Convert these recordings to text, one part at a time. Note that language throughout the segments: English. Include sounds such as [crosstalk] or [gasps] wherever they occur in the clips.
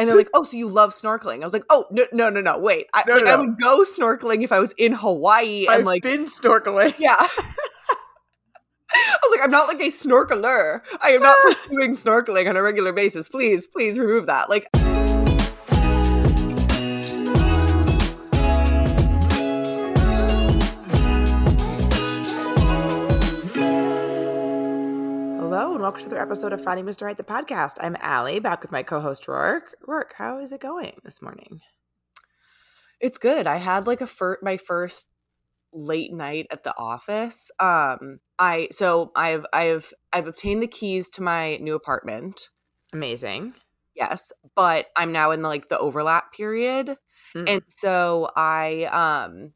And they're like, "Oh, so you love snorkeling?" I was like, "Oh, no, no, no, no. Wait, I, No, like, no, I would go snorkeling if I was in Hawaii and I've like, been snorkeling. yeah." [laughs] I was like, "I'm not like a snorkeler. I am not [laughs] pursuing snorkeling on a regular basis. Please, please remove that." Like, welcome to another episode of Finding Mr. Height, the podcast. I'm Ali, back with my co-host Roark. Roark, how is it going this morning? it's good. I had like a fir- my first late night at the office. Um, I so I've I've I've obtained the keys to my new apartment. Amazing. Yes, but I'm now in the, like the overlap period. Mm. And so I um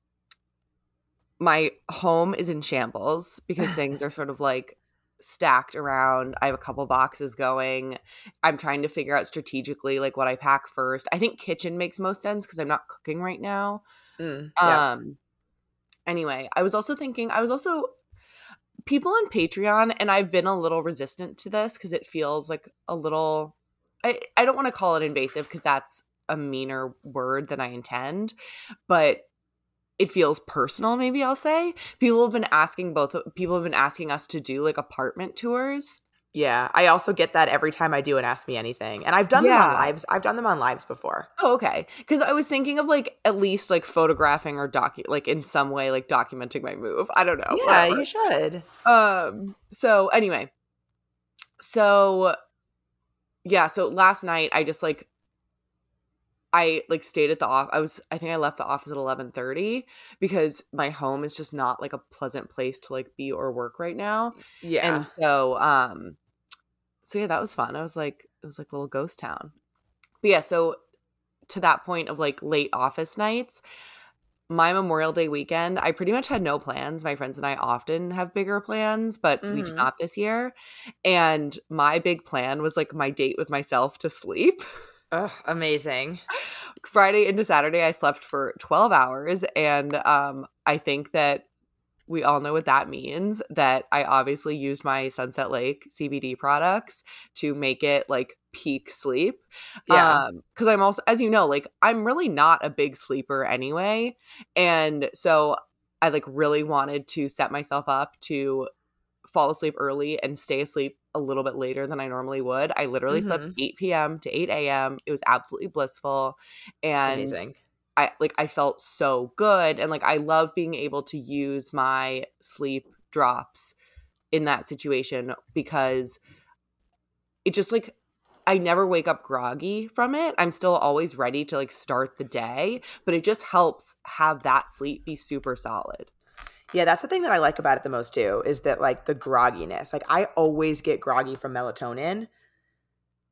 my home is in shambles because [laughs] things are sort of like stacked around. I have a couple boxes going. I'm trying to figure out strategically like what I pack first. I think kitchen makes most sense because I'm not cooking right now. Mm, yeah. Um anyway, I was also thinking I was also people on Patreon and I've been a little resistant to this because it feels like a little I, I don't want to call it invasive because that's a meaner word than I intend, but it feels personal, maybe I'll say. People have been asking both people have been asking us to do like apartment tours. yeah. I also get that every time I do an Ask Me Anything. And I've done them on lives. I've done them on lives before. Oh, okay. Because I was thinking of like at least like photographing or docu like in some way like documenting my move. I don't know. yeah, whatever. you should. um so anyway so yeah so last night i just like i like stayed at the off i was i think i left the office at 11:30 because my home is just not like a pleasant place to like be or work right now. Yeah. and so um so yeah that was fun. I was like it was like a little ghost town. But yeah so to that point of like late office nights my memorial day weekend i pretty much had no plans. My friends and i often have bigger plans but we did Mhm. not this year. And my big plan was like my date with myself to sleep [laughs] Ugh, amazing. [laughs] friday into saturday i slept for 12 hours and um i think that we all know what that means that i obviously used my sunset lake cbd products to make it like peak sleep Yeah. um because i'm also as you know like i'm really not a big sleeper anyway and so i like really wanted to set myself up to fall asleep early and stay asleep a little bit later than i normally would i literally slept Mhm. 8 p.m to 8 a.m it was absolutely blissful and amazing. I like I felt so good and like I love being able to use my sleep drops in that situation because it just like I never wake up groggy from it. I'm still always ready to like start the day, but it just helps have that sleep be super solid. Yeah, that's the thing that I like about it the most too, is that like the grogginess. Like I always get groggy from melatonin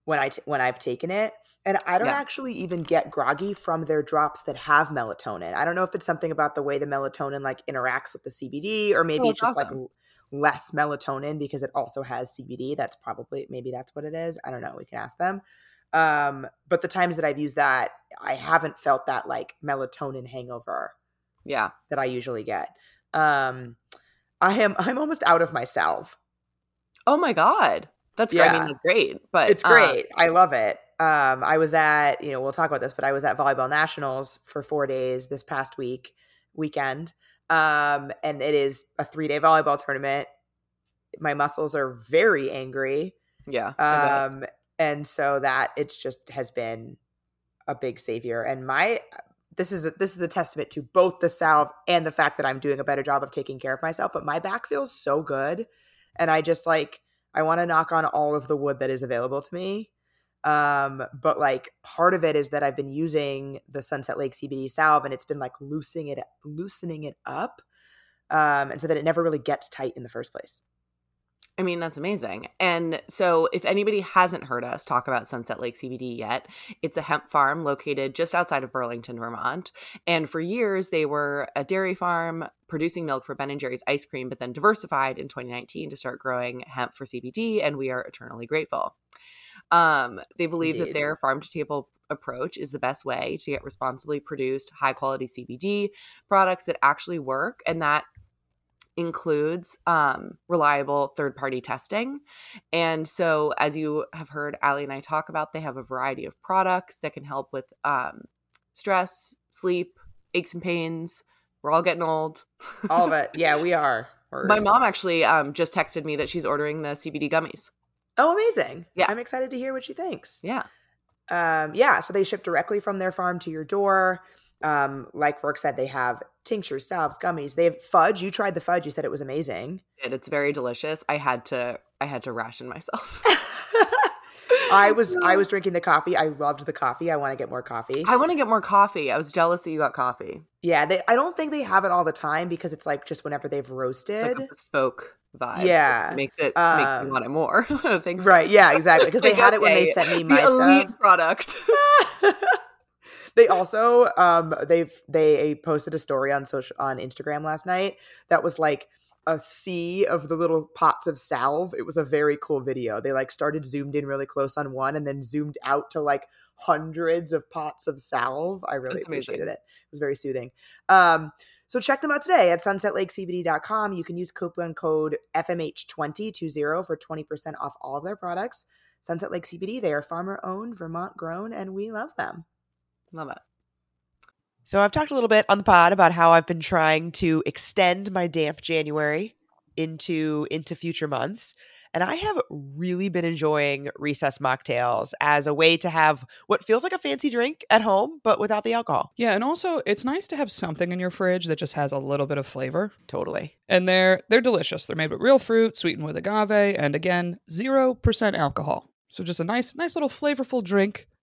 when I t- when I've taken it, and I don't Yeah. actually even get groggy from their drops that have melatonin. I don't know if it's something about the way the melatonin like interacts with the CBD, or maybe Oh, it's just like awesome. l- less melatonin because it also has CBD. That's probably maybe that's what it is. I don't know. We can ask them. Um, but the times that I've used that, I haven't felt that like melatonin hangover Yeah. that I usually get. Um, I am I'm almost out of myself. Oh my god. That's great. I Yeah. mean, great, but It's uh, great. I love it. Um, I was at, you know, we'll talk about this, but I was at Volleyball Nationals for four days this past week, weekend. Um, and it is a three day volleyball tournament. My muscles are very angry. yeah. Um, and so that it's just has been a big savior. And my this is a, this is a testament to both the salve and the fact that I'm doing a better job of taking care of myself. But my back feels so good, and I just like I want to knock on all of the wood that is available to me. Um, but like part of it is that I've been using the Sunset Lake CBD salve, and it's been like loosening it loosening it up, um, and so that it never really gets tight in the first place. I mean, that's amazing. And so, if anybody hasn't heard us talk about Sunset Lake CBD yet, it's a hemp farm located just outside of Burlington, Vermont. And for years, they were a dairy farm producing milk for Ben and Jerry's ice cream, but then diversified in 2019 to start growing hemp for CBD. And we are eternally grateful. Um, they believe that their farm to table approach is the best way to get responsibly produced, high quality CBD products that actually work and that includes um, reliable third party testing. And so, as you have heard Ali and I talk about, they have a variety of products that can help with um, stress, sleep, aches and pains. We're all getting old. [laughs] All of it. Yeah, we are. We're- My mom actually um, just texted me that she's ordering the CBD gummies. Oh, amazing. Yeah. I'm excited to hear what she thinks. Yeah. Um, yeah, so they ship directly from their farm to your door. Um, like Roark said, they have tinctures, salves, gummies. They have fudge. You tried the fudge. You said it was amazing. And it's very delicious. I had to I had to ration myself. [laughs] I was [laughs] I was drinking the coffee. I loved the coffee. I want to get more coffee. I want to get more coffee. I was jealous that you got coffee. Yeah, they I don't think they have it all the time because it's like just whenever they've It's roasted. like a bespoke vibe. Yeah. It makes it makes Um, me want it more. [laughs] Thanks. right, yeah, exactly. Because they Like, had it when they sent me the my elite stuff. product. They also um they've they posted a story on social on Instagram last night that was like a sea of the little pots of salve. It was a very cool video. They like started zoomed in really close on one and then zoomed out to like hundreds of pots of salve. I really That's amazing. appreciated it. It was very soothing. Um so check them out today at sunsetlakecbd.com. You can use coupon code FMH2020 for 20% off all of their products. Sunset Lake CBD, they are farmer owned, Vermont grown, and we love them. Love it. So I've talked a little bit on the pod about how I've been trying to extend my damp January into into future months. And I have really been enjoying recess mocktails as a way to have what feels like a fancy drink at home, but without the alcohol. Yeah, and also it's nice to have something in your fridge that just has a little bit of flavor. Totally. And they're they're delicious. They're made with real fruit, sweetened with agave, and again, 0% alcohol. So just a nice nice little flavorful drink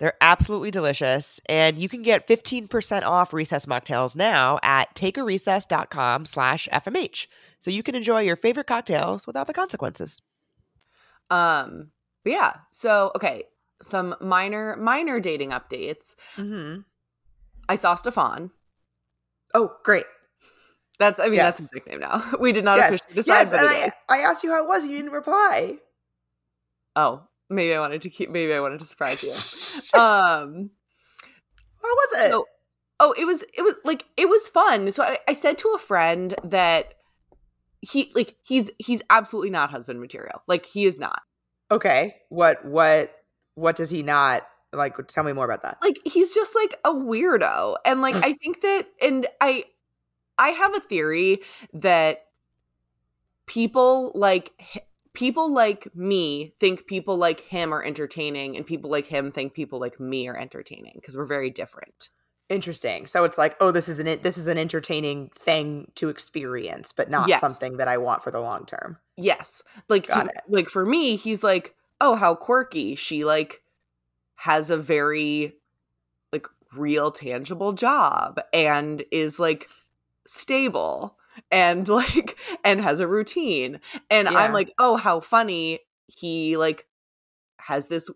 They're absolutely delicious. And you can get 15% off recess mocktails now at takearecess.com slash FMH. So you can enjoy your favorite cocktails without the consequences. Um, but yeah. So okay, some minor minor dating updates. Mm-hmm. I saw Stefan. Oh, great. That's I mean that's his nickname now. [laughs] We did not yes, officially decide, yes but and it I, is. I asked you how it was. You didn't reply. Oh, maybe I wanted to keep. Maybe I wanted to surprise you. [laughs] um. How was it? So, oh, it was it was like it was fun. So I, I said to a friend that he like he's he's absolutely not husband material. Like he is not. okay. What what what does he not like? Tell me more about that. Like he's just like a weirdo. And like [clears throat] I think that and I I have a theory that people like people like me think people like him are entertaining and people like him think people like me are entertaining because we're very different. Interesting. So it's like, oh, this is an this is an entertaining thing to experience, but not Yes. something that I want for the long term. Yes. Like to, like for me, he's like, "Oh, how quirky. She like has a very like real tangible job and is like stable and [laughs] like and has a routine." And I'm like, "Oh, how funny. He like has this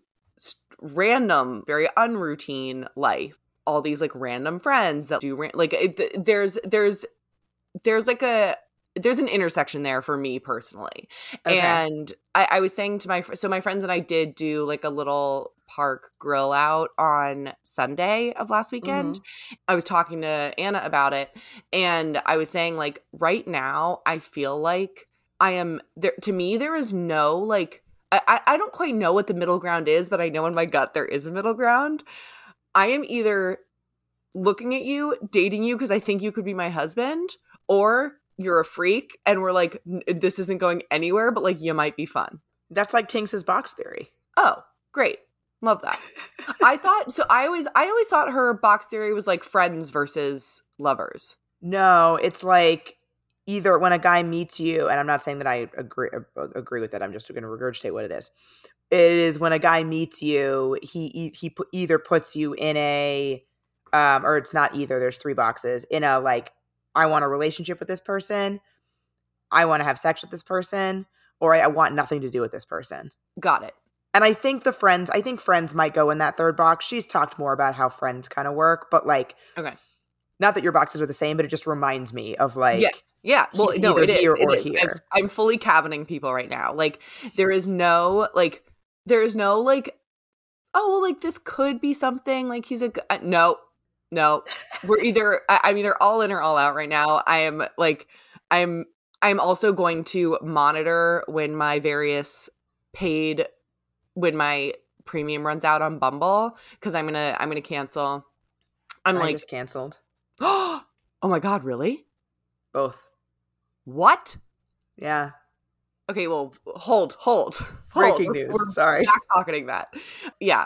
random, very unroutine life. All these like random friends that do ran- like it, there's there's there's like a there's an intersection there for me personally Okay. and I, I was saying to my so my friends and I did do like a little park grill out on Sunday of last weekend. Mm-hmm. I was talking to Anna about it, and I was saying like right now I feel like I am there. To me, there is no like I I don't quite know what the middle ground is, but I know in my gut there is a middle ground. I am either looking at you, dating you because I think you could be my husband, or you're a freak and we're like, "N- this isn't going anywhere, but like you might be fun. That's like Tinx's box theory. Oh, great. Love that. I thought so I always I always thought her box theory was like friends versus lovers. No, it's like either when a guy meets you, and I'm not saying that I agree uh, agree with it. I'm just going to regurgitate what it is. It is when a guy meets you, he he either puts you in a, um, or it's not either. There's three boxes in a like, I want a relationship with this person, I want to have sex with this person, or I, I want nothing to do with this person. Got it. And I think the friends, I think friends might go in that third box. She's talked more about how friends kind of work, but like, Okay. not that your boxes are the same, but it just reminds me of like, yes. Yeah. Well, no, it is. here it or is. here. I'm fully cabining people right now. Like, there is no, like, there is no, like, oh, well, like, this could be something. Like, he's a, g- uh, no, no. We're either, I, I'm either all in or all out right now. I am, like, I'm, I'm also going to monitor when my various paid, when my premium runs out on Bumble, because I'm gonna, I'm gonna cancel. I'm I like, just canceled [gasps] oh my God, really? both. What? Yeah. Okay, well, hold, hold. [laughs] hold. Breaking news. We're Sorry. back talking that. Yeah.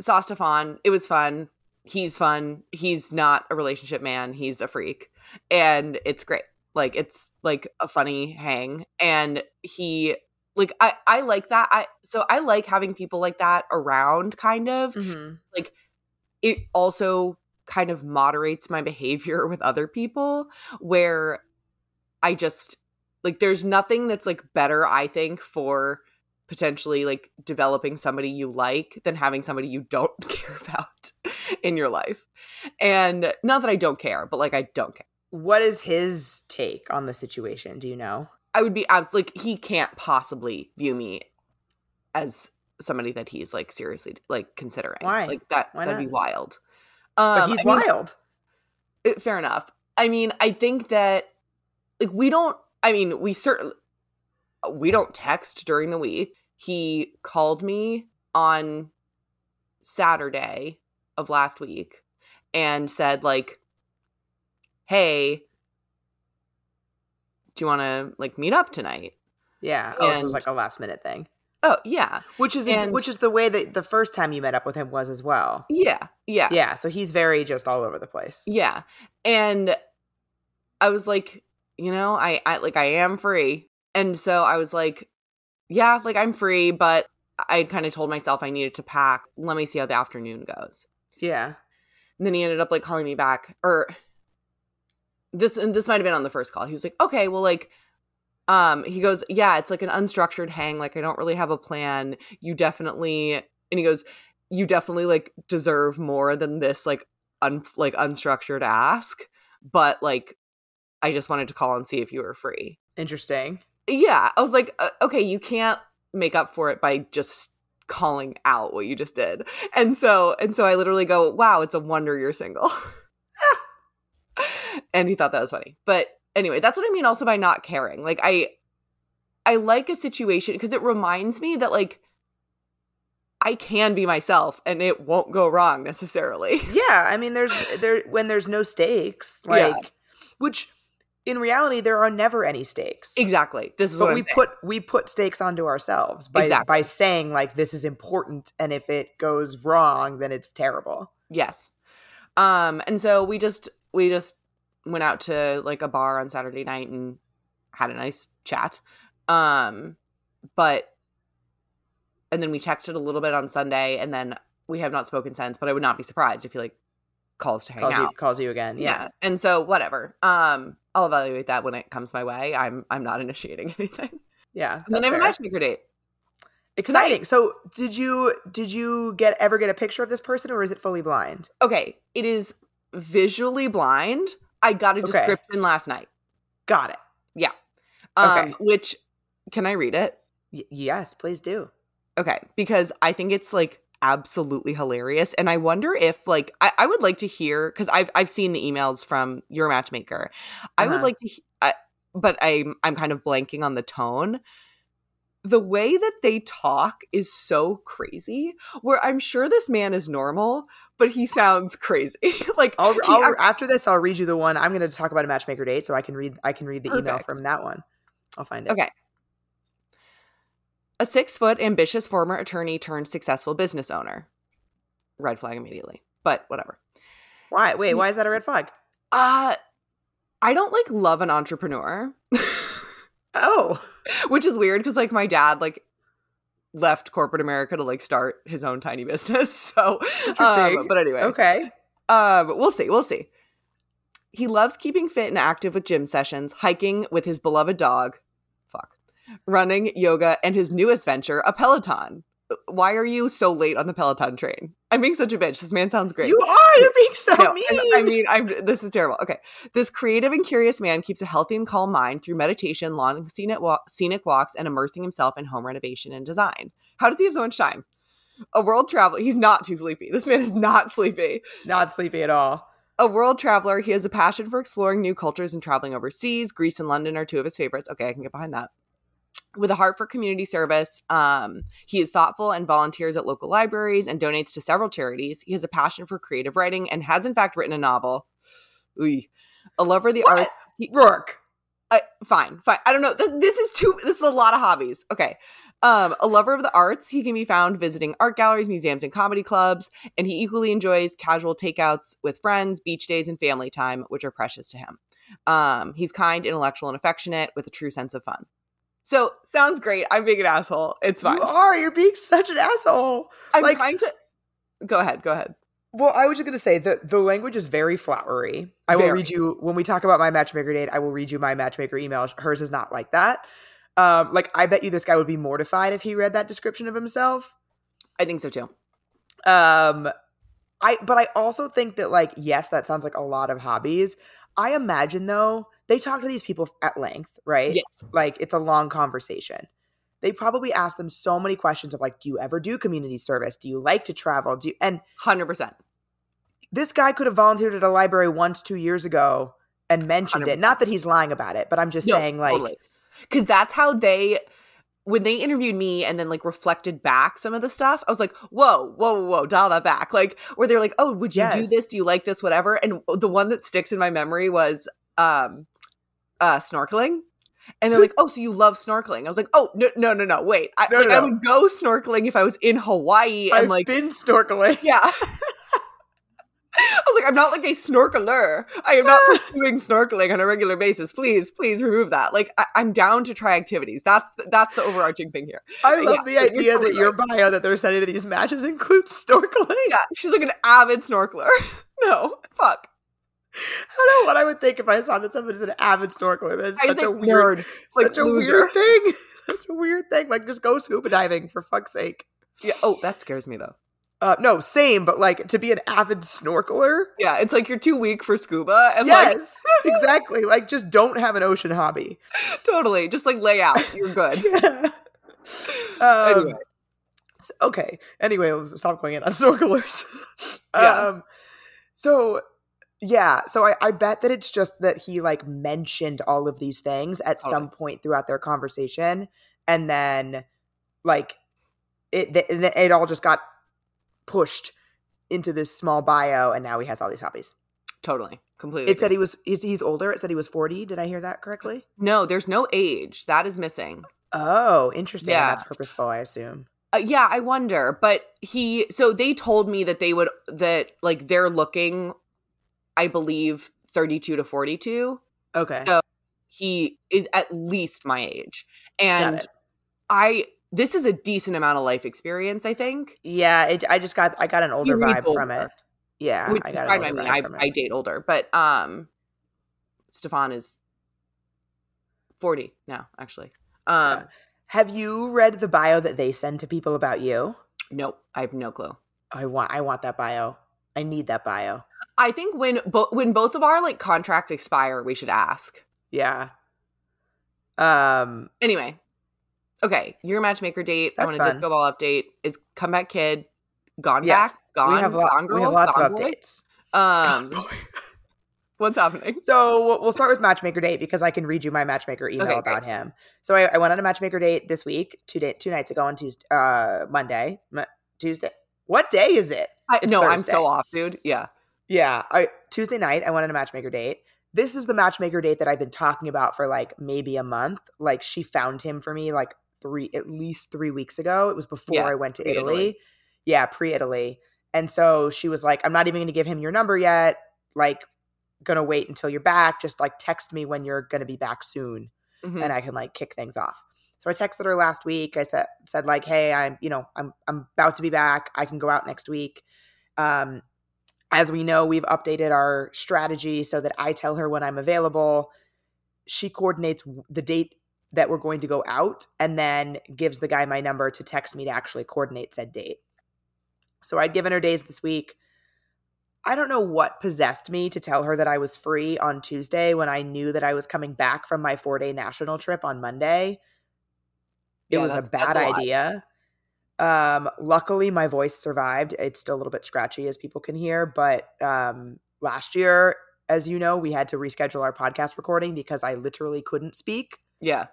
Saw Stefan. It was fun. He's fun. He's not a relationship man. He's a freak. And it's great. Like it's like a funny hang. And he like I I like that. I so I like having people like that around kind of. Mhm. It also kind of moderates my behavior [laughs] with other people where I just like there's nothing that's like better I think for potentially like developing somebody you like than having somebody you don't [laughs] care about in your life. And not that I don't care, but like I don't care. What is his take on the situation? Do you know? I would be abs- like he can't possibly view me as somebody that he's like seriously like considering. Why? Like that Why that'd be not? wild. But Um, he's I wild. Uh, fair enough i mean i think that like we don't i mean we certainly we don't text during the week he called me on saturday of last week and said like hey do you want to like meet up tonight Yeah. Oh, so it was like a last minute thing. oh yeah Which is And- which is the way that the first time you met up with him was as well. yeah yeah Yeah, so he's very just all over the place. Yeah. And I was like, you know, I, I like I am free. And so I was like, yeah, like I'm free, but I kind of told myself I needed to pack. Let me see how the afternoon goes. Yeah. And then he ended up like calling me back or this and this might have been on the first call. He was like, "Okay, well like um he goes, "Yeah, it's like an unstructured hang. Like I don't really have a plan. You definitely" and he goes, "You definitely like deserve more than this like un like unstructured ask, but like I just wanted to call and see if you were free." Interesting. Yeah, I was like, uh, "Okay, you can't make up for it by just calling out what you just did." And so and so I literally go, "Wow, it's a wonder you're single." [laughs] and he thought that was funny. But anyway, that's what I mean also by not caring. Like I I like a situation because it reminds me that like I can be myself and it won't go wrong necessarily. [laughs] Yeah, I mean there's there when there's no stakes, Yeah. like which in reality there are never any stakes. Exactly. This is But what we put we put stakes onto ourselves by Exactly. by saying like this is important and if it goes wrong then it's terrible. Yes. Um and so we just we just went out to like a bar on Saturday night and had a nice chat. Um but and then we texted a little bit on Sunday and then we have not spoken since, but I would not be surprised if he like calls to hang Calls out. you calls you again. yeah. Yeah. And so whatever. Um I'll evaluate that when it comes my way. I'm I'm not initiating [laughs] anything. Yeah. And then I have a matchmaker date. Exciting. So did you did you get ever get a picture of this person or is it fully blind? Okay, it is visually blind. I got a Okay. description last night. Got it. Yeah. Um, Okay. which can I read it? Y- yes, please do. Okay, because I think it's like absolutely hilarious, and I wonder if like I, I would like to hear because I've I've seen the emails from your matchmaker. I would Uh-huh. like to, he- I, but I'm I'm kind of blanking on the tone. The way that they talk is so crazy. Where I'm sure this man is normal, but he sounds crazy. [laughs] like I'll, I'll act- after this I'll read you the one. I'm going to talk about a matchmaker date so I can read I can read the email from that one. I'll find it. Okay. A six foot ambitious former attorney turned successful business owner. Red flag immediately, but whatever. Why? Wait, why is that a red flag? Uh, I don't like love an entrepreneur, [laughs] Oh. which is weird because like my dad like left corporate America to like start his own tiny business. [laughs] So, um, but anyway, Okay. Um, we'll see. We'll see. He loves keeping fit and active with gym sessions, hiking with his beloved dog, fuck, running, yoga, and his newest venture, a Peloton. why are you so late on the Peloton train? I'm being such a bitch. This man sounds great. You are. You're being so No, mean. I, mean, I'm. This is terrible. Okay, this creative and curious man keeps a healthy and calm mind through meditation, long scenic, wa- scenic walks, and immersing himself in home renovation and design. How does he have so much time? A world traveler. He's not too sleepy. This man is not sleepy. not sleepy at all. A world traveler. He has a passion for exploring new cultures and traveling overseas. Greece and London are two of his favorites. Okay, I can get behind that. With a heart for community service, um, he is thoughtful and volunteers at local libraries and donates to several charities. He has a passion for creative writing and has, in fact, written a novel. Ooh. A lover of the What? arts. He, Roark. uh, fine, fine. I don't know. Th- This is too. This is a lot of hobbies. Okay. Um, a lover of the arts, he can be found visiting art galleries, museums, and comedy clubs, and he equally enjoys casual takeouts with friends, beach days, and family time, which are precious to him. Um, he's kind, intellectual, and affectionate with a true sense of fun. So sounds great. I'm being an asshole. It's fine. You are. You're being such an asshole. I'm like- trying to. Go ahead. Go ahead. Well, I was just gonna say that the language is very flowery. I will read you when we talk about my matchmaker date. I will read you my matchmaker email. Hers is not like that. Um, like I bet you this guy would be mortified if he read that description of himself. I think so too. Um, I but I also think that like yes, that sounds like a lot of hobbies. I imagine though they talk to these people at length, right? Yes. Like it's a long conversation. They probably ask them so many questions of like, do you ever do community service? Do you like to travel? Do you and Hundred percent. this guy could have volunteered at a library once two years ago and mentioned it 100%. not that he's lying about it but i'm just saying like because that's how they when they interviewed me and then like reflected back some of the stuff i was like whoa whoa whoa, dial that back like where they're like oh would you do this do you like this whatever and the one that sticks in my memory was um uh snorkeling and they're like oh so you love snorkeling i was like oh no no no no wait i, No, like, no, I would go snorkeling if i was in hawaii and i've like been snorkeling [laughs] yeah I was like, I'm not like a snorkeler. I am not [laughs] pursuing snorkeling on a regular basis. Please, please remove that. Like, I- I'm down to try activities. That's that's the overarching thing here. i love Yeah, the idea that your bio that they're sending to these matches includes snorkeling Yeah, she's like an avid snorkeler. [laughs] no, fuck. I don't know what i would think if i saw that someone is an avid snorkeler that's such a weird nerd. such like a loser. weird thing [laughs] such a weird thing like just go scuba diving for fuck's sake Yeah. Oh, that scares me though. uh no same but like to be an avid snorkeler Yeah, it's like you're too weak for scuba, and like yes [laughs] exactly like just don't have an ocean hobby totally, just like lay out. You're good. [laughs] um, Anyway. s- okay. Anyway, let's stop going in on snorkelers. Yeah. Um, so yeah, so I, I bet that it's just that he like mentioned all of these things at some point throughout their conversation, and then like it th- it all just got pushed into this small bio, and now he has all these hobbies. Totally, completely. It said he was he's, older. It said he was forty. Did I hear that correctly? no. There's no age that is missing. Oh, interesting. Yeah. That's purposeful, I assume. Uh, yeah, I wonder. But he, so they told me that they would, that like they're looking, I believe, 32 to 42. Okay. So he is at least my age. And. I, this is a decent amount of life experience, I think. Yeah, it, I just got I got an older vibe from it. Yeah, which I is fine by me. I. I date older, but um, Stefan is 40 now, actually. Um, Yeah. Have you read the bio that they send to people about you? nope, I have no clue. I want I want that bio. I need that bio. I think when bo- when both of our like contracts expire, we should ask. Yeah. Um Anyway, okay, your matchmaker date. I want to disco ball update is comeback kid, gone Yes, back, gone, we have, lo- gone girl, we have lots gone of boy? updates. Um, [laughs] what's happening? So we'll- start with matchmaker date because I can read you my matchmaker email Okay, about great. him. So I, I went on a matchmaker date this week, two day, two nights ago on Tuesday, uh, Monday, Mo- Tuesday. What day is it? I, It's no, I'm Thursday. so off, dude. Yeah, Yeah, I Tuesday night I went on a matchmaker date. This is the matchmaker date that I've been talking about for like maybe a month. Like she found him for me like three at least three weeks ago. It was before Yeah, I went to pre-Italy. Italy. Yeah, pre-Italy. And so she was like, I'm not even gonna give him your number yet. Like, gonna wait until you're back. Just like text me when you're gonna be back soon Mhm. and I can like kick things off. So I texted her last week. I said said like, "Hey, I'm you know I'm I'm about to be back. I can go out next week." Um, as we know, we've updated our strategy so that I tell her when I'm available. She coordinates the date that we're going to go out and then gives the guy my number to text me to actually coordinate said date. So I'd given her days this week. I don't know what possessed me to tell her that I was free on Tuesday when I knew that I was coming back from my four day national trip on Monday. It Yeah, was a bad a idea. Um, luckily, my voice survived. It's still a little bit scratchy, as people can hear. But um, last year, as you know, we had to reschedule our podcast recording because I literally couldn't speak. Yeah.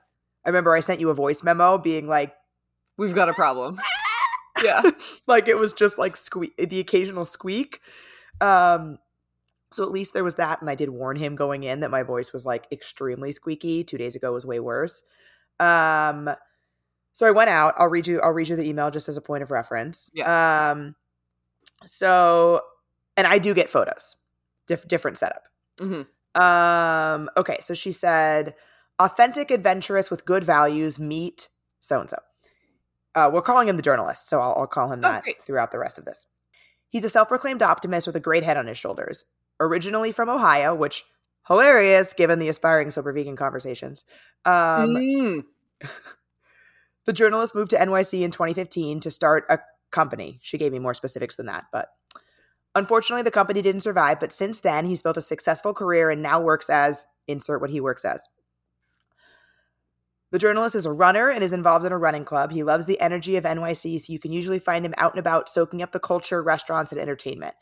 I remember I sent you a voice memo being like, We've got a problem. [laughs] Yeah. [laughs] like it was just like squeak, the occasional squeak. Um, so at least there was that, and I did warn him going in that my voice was like extremely squeaky. Two days ago was way worse. Um, so I went out. I'll read you. I'll read you the email just as a point of reference. Yeah. Um, so, and I do get photos, diff- different setup. Mhm. Um, okay, so she said, authentic, adventurous with good values, meet so and so. Uh, we're calling him the journalist, so I'll, I'll call him Oh, that great. throughout the rest of this. He's a self proclaimed optimist with a great head on his shoulders. Originally from Ohio, which hilarious given the aspiring sober vegan conversations. Um, Mm. [laughs] the journalist moved to NYC in 2015 to start a company. She gave me more specifics than that, but unfortunately, the company didn't survive. But since then, he's built a successful career and now works as insert what he works as. The journalist is a runner and is involved in a running club. He loves the energy of NYC, so you can usually find him out and about soaking up the culture, restaurants, and entertainment.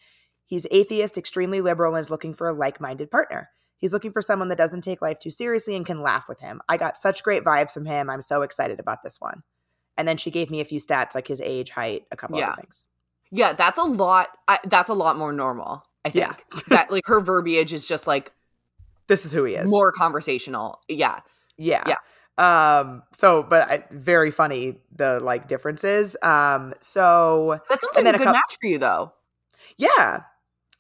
He's atheist, extremely liberal, and is looking for a like minded partner. He's looking for someone that doesn't take life too seriously and can laugh with him. I got such great vibes from him. I'm so excited about this one. And then she gave me a few stats like his age, height, a couple Yeah. other things. Yeah, that's a lot. I, that's a lot more normal. I think Yeah. [laughs] that like her verbiage is just like This is who he is. more conversational. Yeah. Yeah. Yeah. Um, so but I, very funny the like differences. Um, so That sounds like a a good cou- match for you though. Yeah.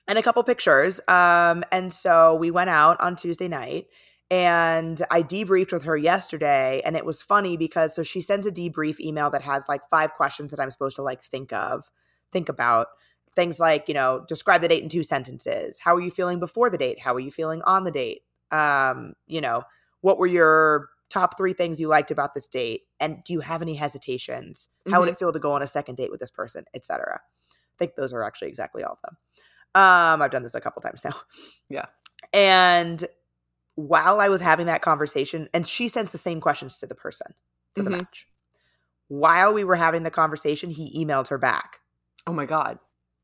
And a couple pictures. Um, and so we went out on Tuesday night and I debriefed with her yesterday. And it was funny because so she sends a debrief email that has like five questions that I'm supposed to like think of, think about. Things like, you know, describe the date in two sentences. How are you feeling before the date? How are you feeling on the date? Um, you know, what were your top three things you liked about this date? And do you have any hesitations? How would it feel to go on a second date with this person, etc. I think those are actually exactly all of them. Um, I've done this a couple times now. Yeah. And while I was having that conversation, and she sends the same questions to the person for the Mhm. match. While we were having the conversation, he emailed her back. Oh my god.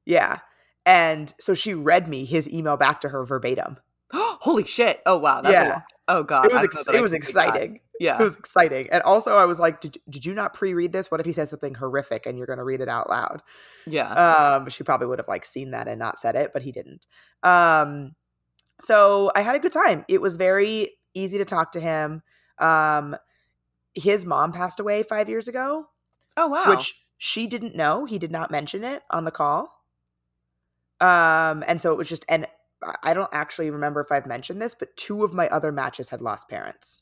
Yeah. And so she read me his email back to her verbatim. [gasps] Holy shit. Oh wow. That's Yeah. Oh god. it was ex- thought that I it was could take that. exciting. Yeah. It was exciting. And also I was like, did, did you not pre-read this? What if he says something horrific and you're going to read it out loud? yeah. Um, she probably would have like seen that and not said it, but he didn't. Um, so I had a good time. It was very easy to talk to him. Um, his mom passed away five years ago, oh wow. which she didn't know. He did not mention it on the call. Um, and so it was just, and I- don't actually remember if I've mentioned this, but two of my other matches had lost parents.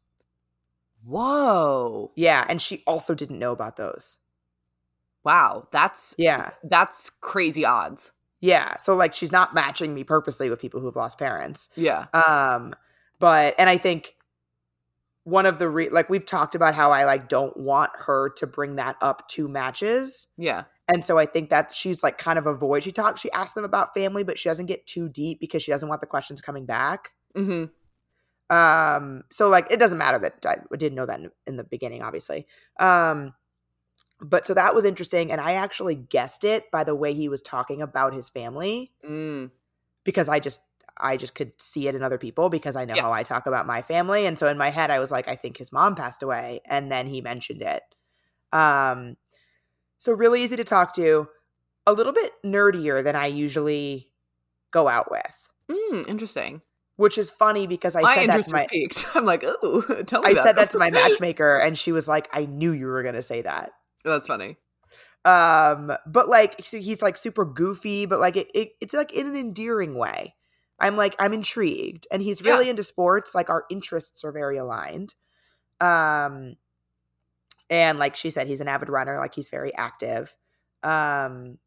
Whoa. Yeah, and she also didn't know about those. Wow. That's Yeah. that's crazy odds. Yeah. So like she's not matching me purposely with people who've lost parents. Yeah. Um, but and I think one of the re- like we've talked about how I like don't want her to bring that up to matches. Yeah. And so I think that she's like kind of avoid. She talks, she asks them about family, but she doesn't get too deep because she doesn't want the questions coming back. hmm Um, so like it doesn't matter that I didn't know that in, in the beginning, obviously. Um, but so that was interesting, and I actually guessed it by the way he was talking about his family Mm. because I just I just could see it in other people because I know Yeah. how I talk about my family, and so in my head I was like, I think his mom passed away, and then he mentioned it. Um, so really easy to talk to, a little bit nerdier than I usually go out with, Mm, interesting. which is funny because I my said that to my piqued. [laughs] I'm like, ooh, [laughs] tell me. I said that to my [laughs] matchmaker, and she was like, "I knew you were gonna say that." That's funny. Um, but like so he's like super goofy, but like it, it it's like in an endearing way. I'm like I'm intrigued, and he's really into sports. Like our interests are very aligned. Um, and like she said, he's an avid runner. Like he's very active. Um,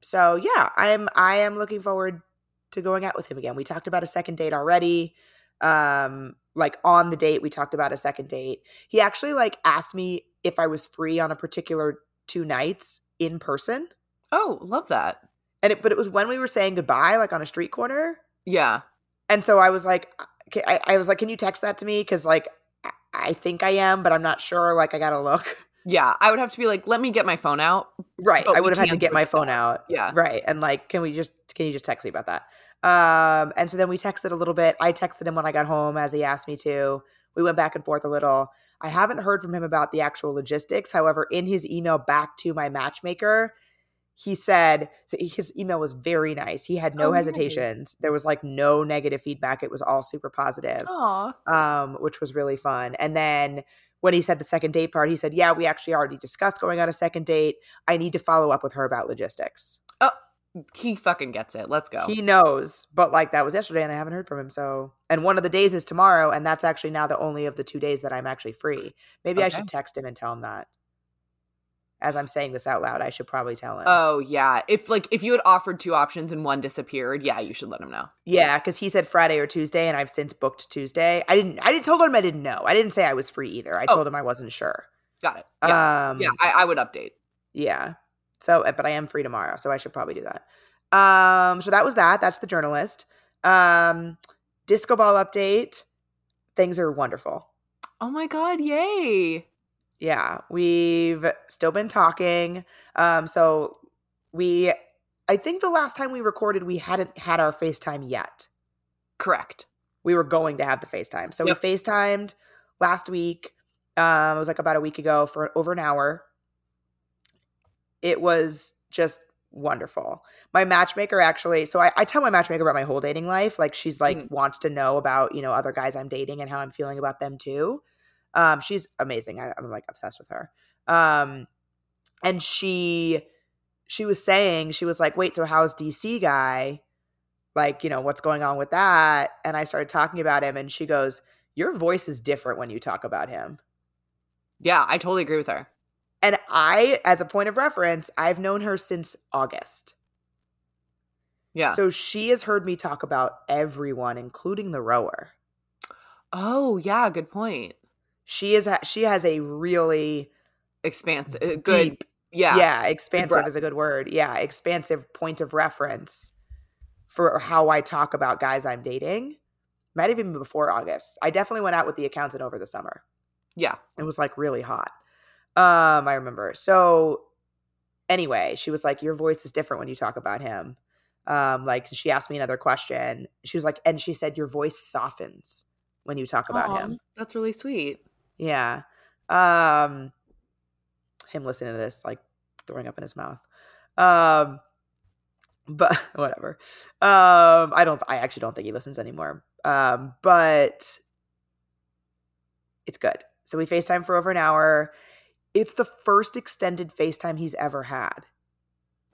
so yeah, I am I am looking forward to going out with him again. We talked about a second date already. Um, like on the date, we talked about a second date. He actually like asked me if I was free on a particular two nights in person. Oh, love that. And it, but it was when we were saying goodbye, like on a street corner. Yeah. And so I was like, okay, I, I was like, can you text that to me? Because like I- think I am, but I'm not sure. Like I gotta look. [laughs] Yeah. I would have to be like, let me get my phone out. Right. I would have had to get my phone that. out. Yeah. Right. And like, can we just can you just text me about that? Um, and so then we texted a little bit. I texted him when I got home as he asked me to. We went back and forth a little. I haven't heard from him about the actual logistics. However, in his email back to my matchmaker, he said his email was very nice. He had no Oh, nice. hesitations. There was like no negative feedback. It was all super positive um, which was really fun. And then when he said the second date part, he said, Yeah, we actually already discussed going on a second date. I need to follow up with her about logistics. Oh, he fucking gets it. Let's go. He knows, but like that was yesterday and I haven't heard from him. So, and one of the days is tomorrow. And that's actually now the only of the two days that I'm actually free. Maybe I should text him and tell him that. As I'm saying this out loud, I should probably tell him. oh, yeah. If like if you had offered two options and one disappeared, yeah, you should let him know. yeah, because he said Friday or Tuesday, and I've since booked Tuesday. I didn't. I didn't told him I didn't know. I didn't say I was free either. I Oh. told him I wasn't sure. Got it. Yeah. Um, yeah, I, I would update. Yeah. So, uh, but I am free tomorrow, so I should probably do that. Um, so that was that. That's the journalist. Um, disco ball update. Things are wonderful. Oh my god, yay. Yeah, we've still been talking. Um, so we, I think the last time we recorded, we hadn't had our FaceTime yet. Correct. We were going to have the FaceTime. So Yep. we FaceTimed last week. Um, it was like about a week ago for over an hour. It was just wonderful. My matchmaker actually, so I, I tell my matchmaker about my whole dating life. Like she's like Mhm. wants to know about, you know, other guys I'm dating and how I'm feeling about them too. Um, she's amazing. I, I'm like obsessed with her. Um, and she she was saying, she was like, wait, so how's DC guy? Like, you know, what's going on with that? And I started talking about him and she goes, Your voice is different when you talk about him. Yeah, I totally agree with her. And I, as a point of reference, I've known her since August. Yeah. So she has heard me talk about everyone, including the rower. oh, yeah, good point. She is she has a really Expansive. uh, Good. deep, Yeah. yeah, expansive is a good word. Yeah, expansive point of reference for how I talk about guys I'm dating. Might have even been before August. I definitely went out with the accountant over the summer. Yeah. It was like really hot. Um, I remember. So anyway, she was like, Your voice is different when you talk about him. Um, like she asked me another question. She was like, and she said, Your voice softens when you talk about Aw, him. That's really sweet. Yeah. Um him listening to this, like throwing up in his mouth. Um but [laughs] whatever. Um I don't I actually don't think he listens anymore. Um but it's good. So we FaceTime for over an hour. It's the first extended FaceTime he's ever had.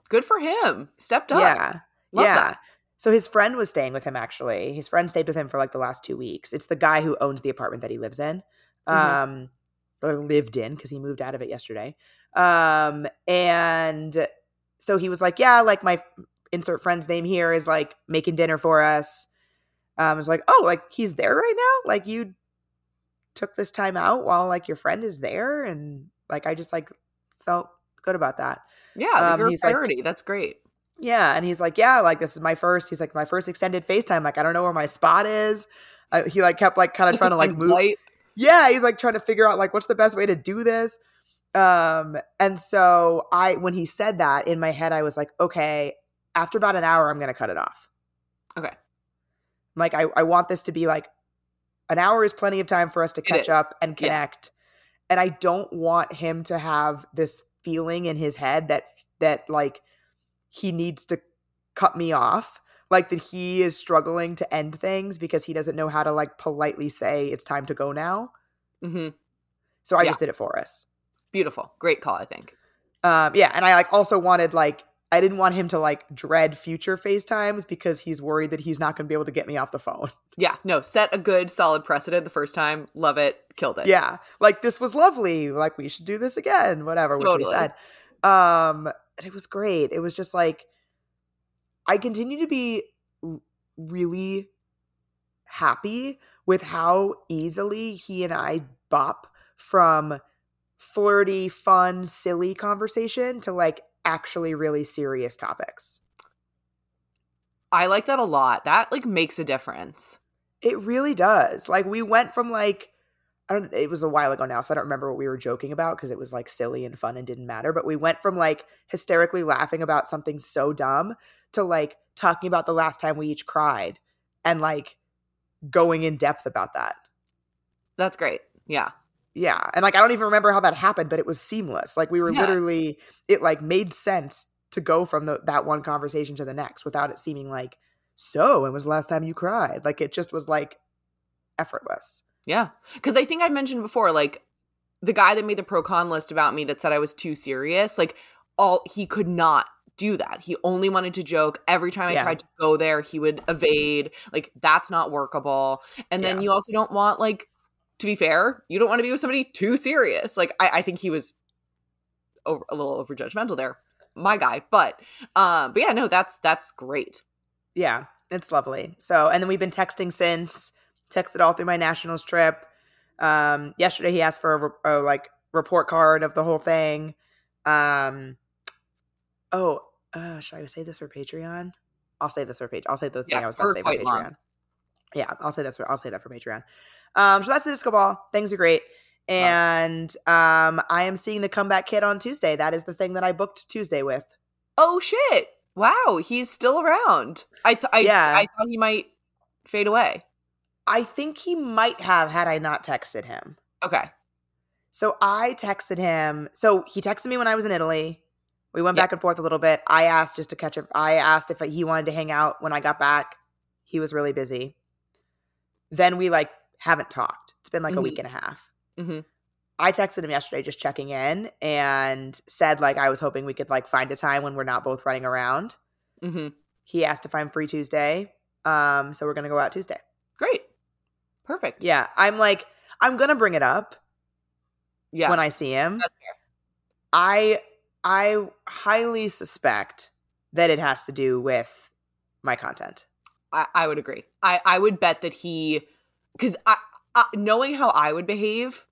Good for him. Stepped up. Yeah. Love yeah. that. So his friend was staying with him actually. His friend stayed with him for like the last 2 weeks. It's the guy who owns the apartment that he lives in. Mhm. Um or lived in because he moved out of it yesterday. Um and so he was like, "Yeah, like my insert friend's name here is like making dinner for us." Um I was like, "Oh, like he's there right now? Like you took this time out while like your friend is there and like I just like felt good about that." Yeah. Um, you're a he's like- That's great. Yeah, and he's like, yeah, like this is my first. He's like my first extended FaceTime. Like I don't know where my spot is. Uh, he like kept like kind of trying to like move. light. Yeah, he's like trying to figure out like what's the best way to do this. Um, and so I when he said that in my head, I was like, okay, after about an hour, I'm gonna cut it off. Okay. Like I, I want this to be like an hour is plenty of time for us to catch up and Yeah. connect. And I don't want him to have this feeling in his head that that like he needs to cut me off. Like that he is struggling to end things because he doesn't know how to like politely say it's time to go now. hmm So I Yeah. just did it for us. Beautiful. Great call, I think. Um, yeah, and I like also wanted like I didn't want him to like dread future FaceTimes because he's worried that he's not going to be able to get me off the phone. [laughs] Yeah. No, set a good, solid precedent the first time. Love it. Killed it. Yeah, like this was lovely. Like we should do this again. Whatever, which we said. Um, and it was great. It was just like I continue to be really happy with how easily he and I bop from flirty, fun, silly conversation to like actually really serious topics. I like that a lot. That like makes a difference. It really does. Like we went from like I don't it was a while ago now, so I don't remember what we were joking about because it was like silly and fun and didn't matter, but we went from like hysterically laughing about something so dumb to like talking about the last time we each cried and like going in depth about that. That's great. Yeah. Yeah. And like I don't even remember how that happened, but it was seamless. Like we were Yeah. literally it like made sense to go from the, that one conversation to the next without it seeming like so when was the last time you cried? Like it just was like effortless. Yeah. Because I think I mentioned before, like the guy that made the pro con list about me that said I was too serious, like all he could not do that. He only wanted to joke. Every time I Yeah. tried to go there, he would evade. Like that's not workable. And then Yeah. you also don't want like to be fair, you don't want to be with somebody too serious. Like I, I think he was over, a little over judgmental there. My guy. But um, but yeah, no, that's that's great. Yeah, it's lovely. So, and then we've been texting since, texted all through my nationals trip. Um, yesterday he asked for a, a like report card of the whole thing. Um, oh, uh, should I say this for Patreon? I'll say this for Patreon. I'll say the thing I was about to say for Patreon. long. Yeah, I'll say that's for I'll say that for Patreon. Um, so that's the disco ball. Things are great. And um, I am seeing the comeback kid on Tuesday. That is the thing that I booked Tuesday with. Oh shit! Wow, he's still around. I th- I, Yeah. I thought he might fade away. I think he might have had I not texted him. Okay. So I texted him. So he texted me when I was in Italy. We went Yeah. back and forth a little bit. I asked just to catch up. I asked if he wanted to hang out when I got back. He was really busy. Then we like haven't talked. It's been like a Mhm. week and a half. Mhm. I texted him yesterday just checking in and said like I was hoping we could like find a time when we're not both running around. hmm He asked if I'm free Tuesday. Um, so we're gonna go out Tuesday. Perfect. Yeah, I'm like I'm gonna bring it up Yeah. when I see him. I I highly suspect that it has to do with my content. I, I would agree. I, I would bet that he, because I, I, knowing how I would behave,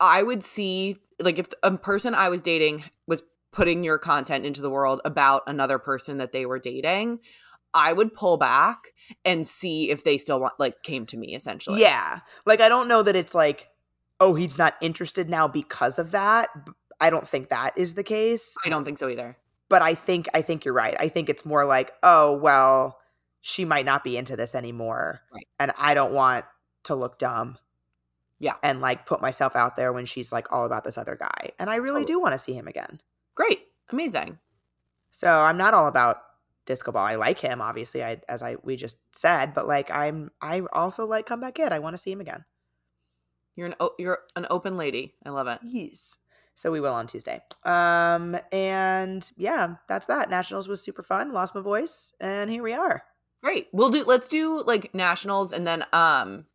I would see like if a person I was dating was putting your content into the world about another person that they were dating, I would pull back and see if they still want like came to me essentially. Yeah. Like I don't know that it's like oh he's not interested now because of that. I don't think that is the case, I don't think so either. but I think I think you're right. I think it's more like oh well she might not be into this anymore Right. and I don't want to look dumb. Yeah. And like put myself out there when she's like all about this other guy. And I really Totally. do want to see him again. Great. Amazing. So I'm not all about disco ball. I like him, obviously, I as I we just said, but like I'm I also like comeback kid. I want to see him again. You're an you're an open lady. I love it. Yes. So we will on Tuesday. Um and yeah, that's that. Nationals was super fun. Lost my voice, and here we are. Great. We'll do let's do like nationals and then um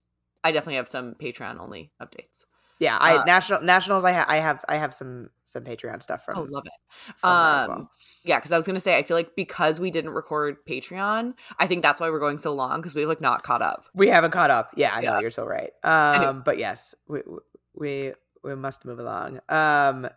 I definitely have some Patreon only updates. Yeah, I Uh, national nationals. I ha- I have I have some some Patreon stuff from. oh, love it. from there as Um well. yeah, because I was gonna say I feel like because we didn't record Patreon, I think that's why we're going so long because we've like not caught up. We haven't caught up. Yeah, I know you're so right. Um, Anyway. but yes, we we we must move along. Um,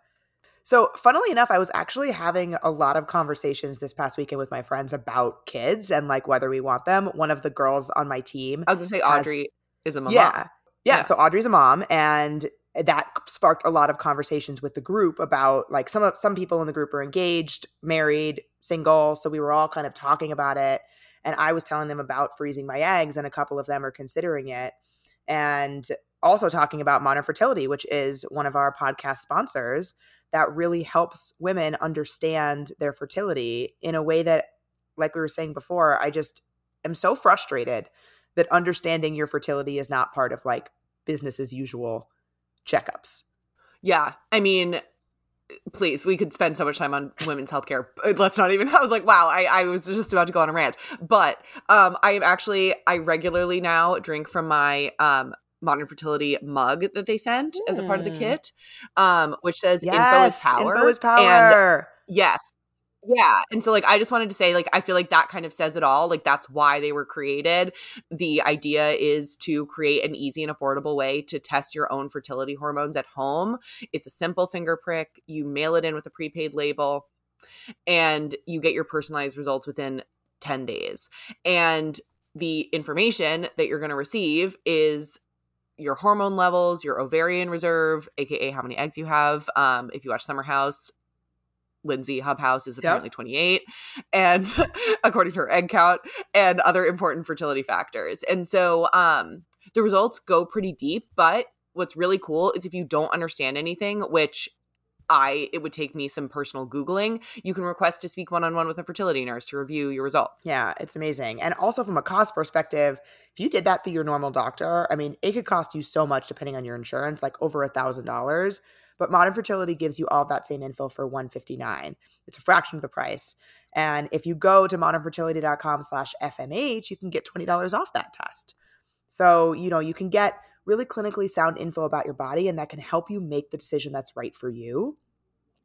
so funnily enough, I was actually having a lot of conversations this past weekend with my friends about kids and like whether we want them. One of the girls on my team, I was gonna say Has- Audrey is a mom. yeah, yeah, Yeah. So Audrey's a mom, and that sparked a lot of conversations with the group about like some of some people in the group are engaged, married, single. So we were all kind of talking about it, and I was telling them about freezing my eggs, and a couple of them are considering it, and also talking about modern fertility, which is one of our podcast sponsors that really helps women understand their fertility in a way that, like we were saying before, I just am so frustrated that understanding your fertility is not part of like business as usual checkups. Yeah. I mean, please, we could spend so much time on women's healthcare. but Let's not even. [laughs] I was like, wow, I, I was just about to go on a rant. But um, I am actually, I regularly now drink from my um, modern fertility mug that they sent as a part of the Mm. kit, um, which says info is power. Info is power. And power. yes. Yeah. And so like I just wanted to say like I feel like that kind of says it all. Like that's why they were created. The idea is to create an easy and affordable way to test your own fertility hormones at home. It's a simple finger prick. You mail it in with a prepaid label and you get your personalized results within 10 days. And the information that you're going to receive is your hormone levels, your ovarian reserve, aka how many eggs you have. Um, if you watch Summer House, Lindsay Hubbard is apparently 28, and [laughs] according to her egg count, and other important fertility factors. And so um, the results go pretty deep, but what's really cool is if you don't understand anything, which I it would take me some personal googling. You can request to speak one on one with a fertility nurse to review your results. Yeah, it's amazing. And also from a cost perspective, if you did that through your normal doctor, I mean, it could cost you so much depending on your insurance, like over a thousand dollars. But Modern Fertility gives you all that same info for 159. It's a fraction of the price. And if you go to modernfertility.com slash FMH, you can get $20 off that test. So, you know, you can get really clinically sound info about your body and that can help you make the decision that's right for you.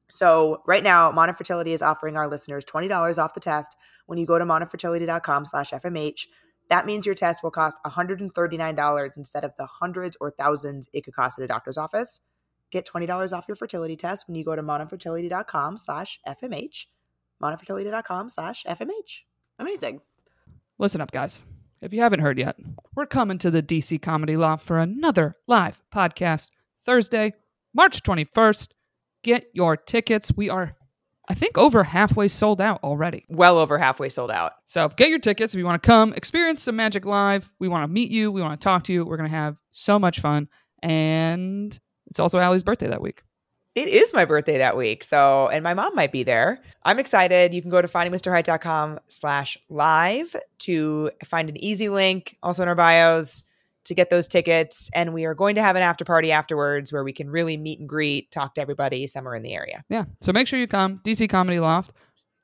So right now, Modern Fertility is offering our listeners $20 off the test when you go to modernfertility.com slash FMH. That means your test will cost $139 instead of the hundreds or thousands it could cost at a doctor's office. Get $20 off your fertility test when you go to modernfertility.com slash FMH. Modernfertility.com slash FMH. Amazing. Listen up, guys. If you haven't heard yet, we're coming to the DC Comedy Loft for another live podcast Thursday, March 21st. Get your tickets. We are, I think, over halfway sold out already. Well over halfway sold out. So get your tickets if you want to come experience some magic live. We want to meet you. We want to talk to you. We're going to have so much fun. And it's also Ali's birthday that week. It is my birthday that week. So, and my mom might be there. I'm excited. You can go to findingmrheight.com slash live to find an easy link, also in our bios, to get those tickets. And we are going to have an after party afterwards where we can really meet and greet, talk to everybody somewhere in the area. Yeah. So make sure you come. DC Comedy Loft,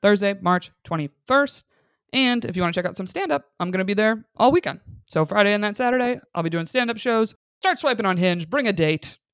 Thursday, March 21st. And if you want to check out some stand up, I'm going to be there all weekend. So Friday and that Saturday, I'll be doing stand up shows. Start swiping on Hinge, bring a date,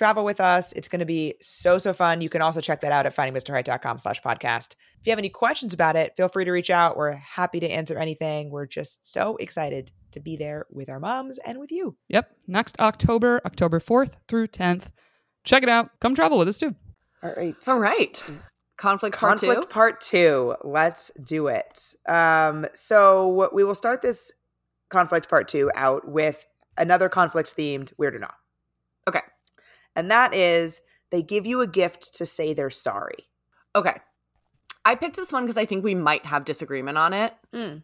travel with us. It's going to be so, so fun. You can also check that out at findingmrheight.com slash podcast. If you have any questions about it, feel free to reach out. We're happy to answer anything. We're just so excited to be there with our moms and with you. Yep. Next October, October 4th through 10th. Check it out. Come travel with us too. All right. All right. Conflict part Conflict two. part two. Let's do it. Um, so we will start this conflict part two out with another conflict themed weird or not. Okay. And that is they give you a gift to say they're sorry. Okay. I picked this one because I think we might have disagreement on it. Mm.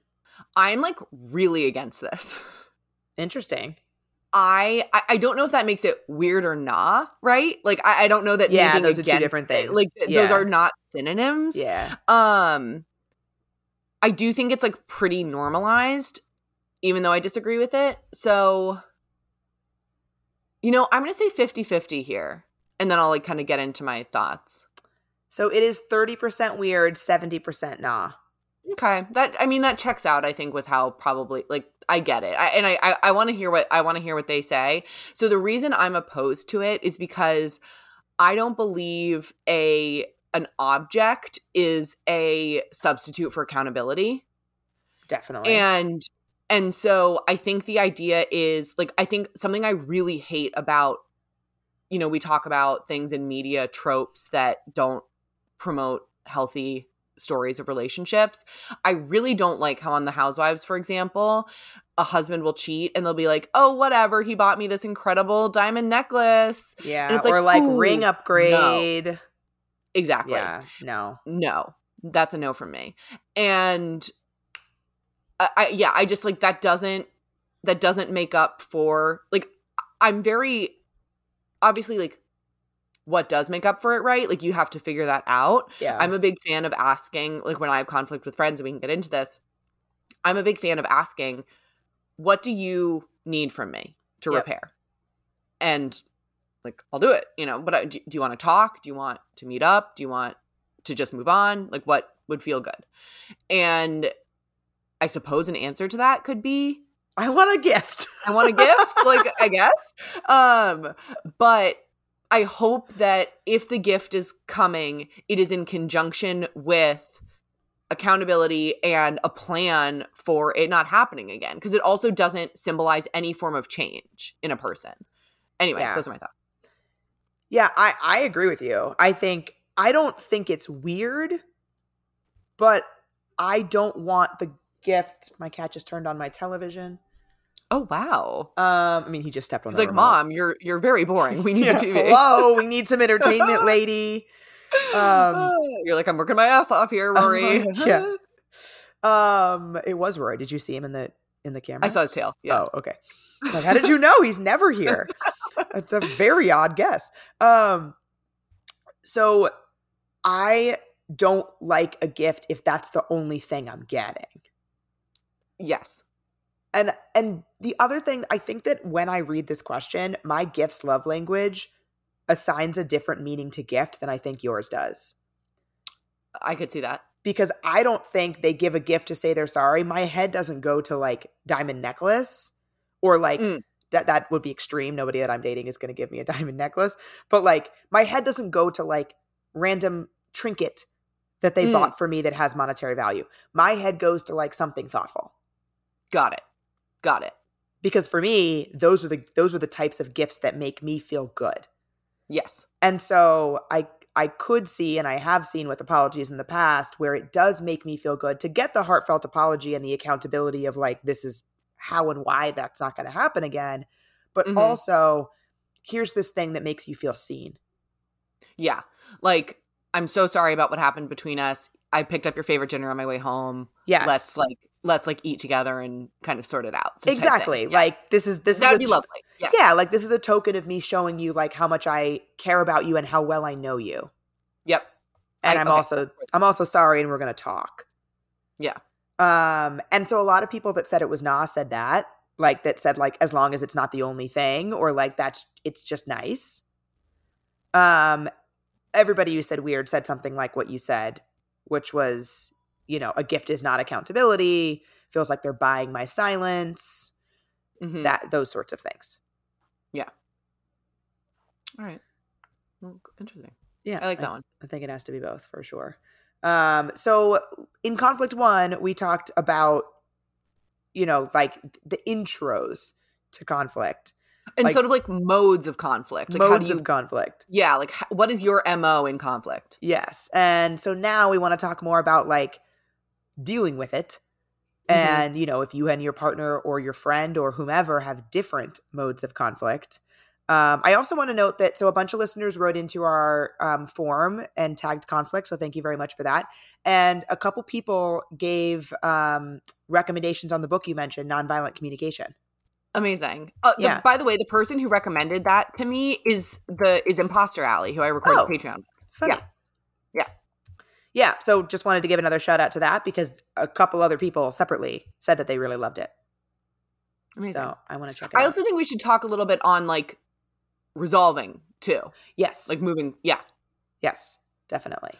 I'm like really against this. Interesting. I, I I don't know if that makes it weird or not, right? Like I, I don't know that Yeah, maybe those are two different things. Like Yeah. those are not synonyms. Yeah. Um I do think it's like pretty normalized, even though I disagree with it. So you know, I'm gonna say 50-50 here. And then I'll like kind of get into my thoughts. So it is 30% weird, 70% nah. Okay, that I mean that checks out. I think with how probably like I get it, I, and I I, I want to hear what I want to hear what they say. So the reason I'm opposed to it is because I don't believe a an object is a substitute for accountability, Definitely. and and so I think the idea is like I think something I really hate about you know we talk about things in media tropes that don't promote healthy stories of relationships. I really don't like how on the Housewives, for example, a husband will cheat and they'll be like, "Oh, whatever, he bought me this incredible diamond necklace." yeah. and it's or like, like ring upgrade. Exactly. Yeah. No. No, that's a no from me. And I, I yeah, I just like that doesn't that doesn't make up for like I'm very obviously like what does make up for it, right? Like you have to figure that out. Yeah. I'm a big fan of asking, like when I have conflict with friends, and we can get into this. I'm a big fan of asking, what do you need from me to Yep. repair? And like, I'll do it, you know, but I, do, do you want to talk? Do you want to meet up? Do you want to just move on? Like, what would feel good? And I suppose an answer to that could be, I want a gift. I want a gift, [laughs] like I guess. Um, but I hope that if the gift is coming, it is in conjunction with accountability and a plan for it not happening again. Because it also doesn't symbolize any form of change in a person. Anyway, Yeah. those are my thoughts. Yeah, I, I agree with you. I think I don't think it's weird, but I don't want the gift. My cat just turned on my television. Oh wow. Um, I mean, he just stepped on. He's like, remote. Mom, you're you're very boring. We need Yeah, TV. Hello, we need some entertainment, [laughs] lady. Um, [laughs] you're like, I'm working my ass off here, Rory. [laughs] yeah. Um, it was Rory. Did you see him in the in the camera? I saw his tail. Yeah. Oh, okay. Like, how did you know he's never here? That's a very odd guess. Um, so I don't like a gift if that's the only thing I'm getting. Yes. And and the other thing, I think that when I read this question, my gifts love language assigns a different meaning to gift than I think yours does. I could see that. Because I don't think they give a gift to say they're sorry. My head doesn't go to like diamond necklace or like Mm. that that would be extreme. Nobody that I'm dating is going to give me a [laughs] diamond necklace. But like my head doesn't go to like random trinket that they Mm. bought for me that has monetary value. My head goes to like something thoughtful. Got it. Got it. Because for me, those are the those are the types of gifts that make me feel good. Yes. And so I I could see and I have seen with apologies in the past where it does make me feel good to get the heartfelt apology and the accountability of like this is how and why that's not going to happen again. But Mhm. also here's this thing that makes you feel seen. Yeah. Like, I'm so sorry about what happened between us. I picked up your favorite dinner on my way home. Yes. Let's like let's like eat together and kind of sort it out. So type thing. exactly. Yeah. Like this is this that'd is be a, lovely. Yes. Yeah, like this is a token of me showing you like how much I care about you and how well I know you. Yep. and I- I'm okay. also I'm also sorry and we're gonna talk. Yeah. Um, and so a lot of people that said it was nah said that, like that said like as long as it's not the only thing, or like that's it's just nice. Um, everybody who said weird said something like what you said, which was, you know, a gift is not accountability, feels like they're buying my silence, Mhm. that those sorts of things. Yeah. All right. Well, interesting. Yeah. I like that one. I think it has to be both for sure. Um, so in conflict one, we talked about, you know, like the intros to conflict, And Like- sort of like modes of conflict. Like how modes do you of conflict. Yeah, like what is your MO in conflict? Yes. And so now we want to talk more about like dealing with it. Mhm. And, you know, if you and your partner or your friend or whomever have different modes of conflict. Um, I also want to note that so a bunch of listeners wrote into our um, form and tagged conflict. So thank you very much for that. And a couple people gave um, recommendations on the book you mentioned, Nonviolent Communication. Amazing. Uh, the- Yeah. by the way, the person who recommended that to me is the is Imposter Alley, who I recorded Oh. Patreon. Funny. Yeah. Yeah. Yeah. So just wanted to give another shout out to that because a couple other people separately said that they really loved it. Amazing. So I want to check it I out. also think we should talk a little bit on like resolving too, yes. like moving. Yeah. yes. Definitely.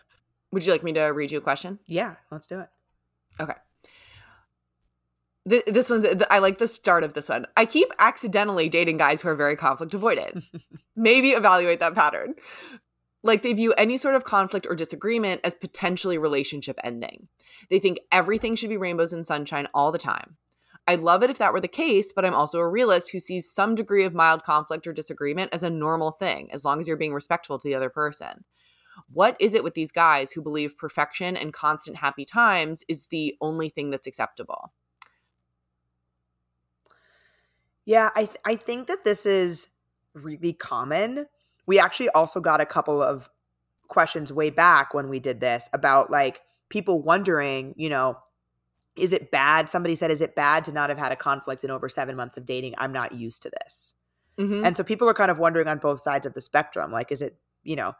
Would you like me to read you a question? Yeah. Let's do it. Okay. Th- this one's. I like the start of this one. I keep accidentally dating guys who are very conflict avoided. [laughs] Maybe evaluate that pattern. Like they view any sort of conflict or disagreement as potentially relationship ending. They think everything should be rainbows and sunshine all the time. I'd love it if that were the case, but I'm also a realist who sees some degree of mild conflict or disagreement as a normal thing, as long as you're being respectful to the other person. What is it with these guys who believe perfection and constant happy times is the only thing that's acceptable? Yeah. I, th- I think that this is really common. We actually also got a couple of questions way back when we did this about like people wondering, you know, is it bad? Somebody said, is it bad to not have had a conflict in over seven months of dating? I'm not used to this. Mhm. And so people are kind of wondering on both sides of the spectrum like, is it you know,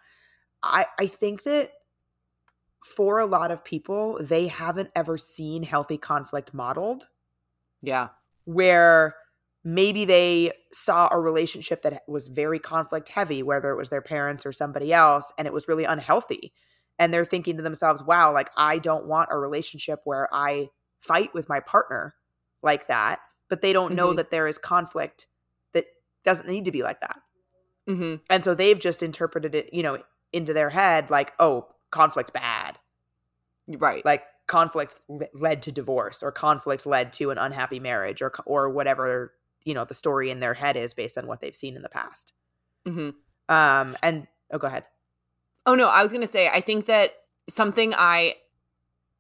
I I think that for a lot of people, they haven't ever seen healthy conflict modeled Yeah. where maybe they saw a relationship that was very conflict heavy, whether it was their parents or somebody else, and it was really unhealthy. And they're thinking to themselves, wow, like I don't want a relationship where I fight with my partner like that. But they don't know Mhm. that there is conflict that doesn't need to be like that. hmm And so they've just interpreted it, you know, into their head like, oh, conflict bad. Right. Like conflict led to divorce or conflict led to an unhappy marriage or or whatever, you know, the story in their head is based on what they've seen in the past. hmm Um and oh go ahead. Oh no, I was gonna say I think that something I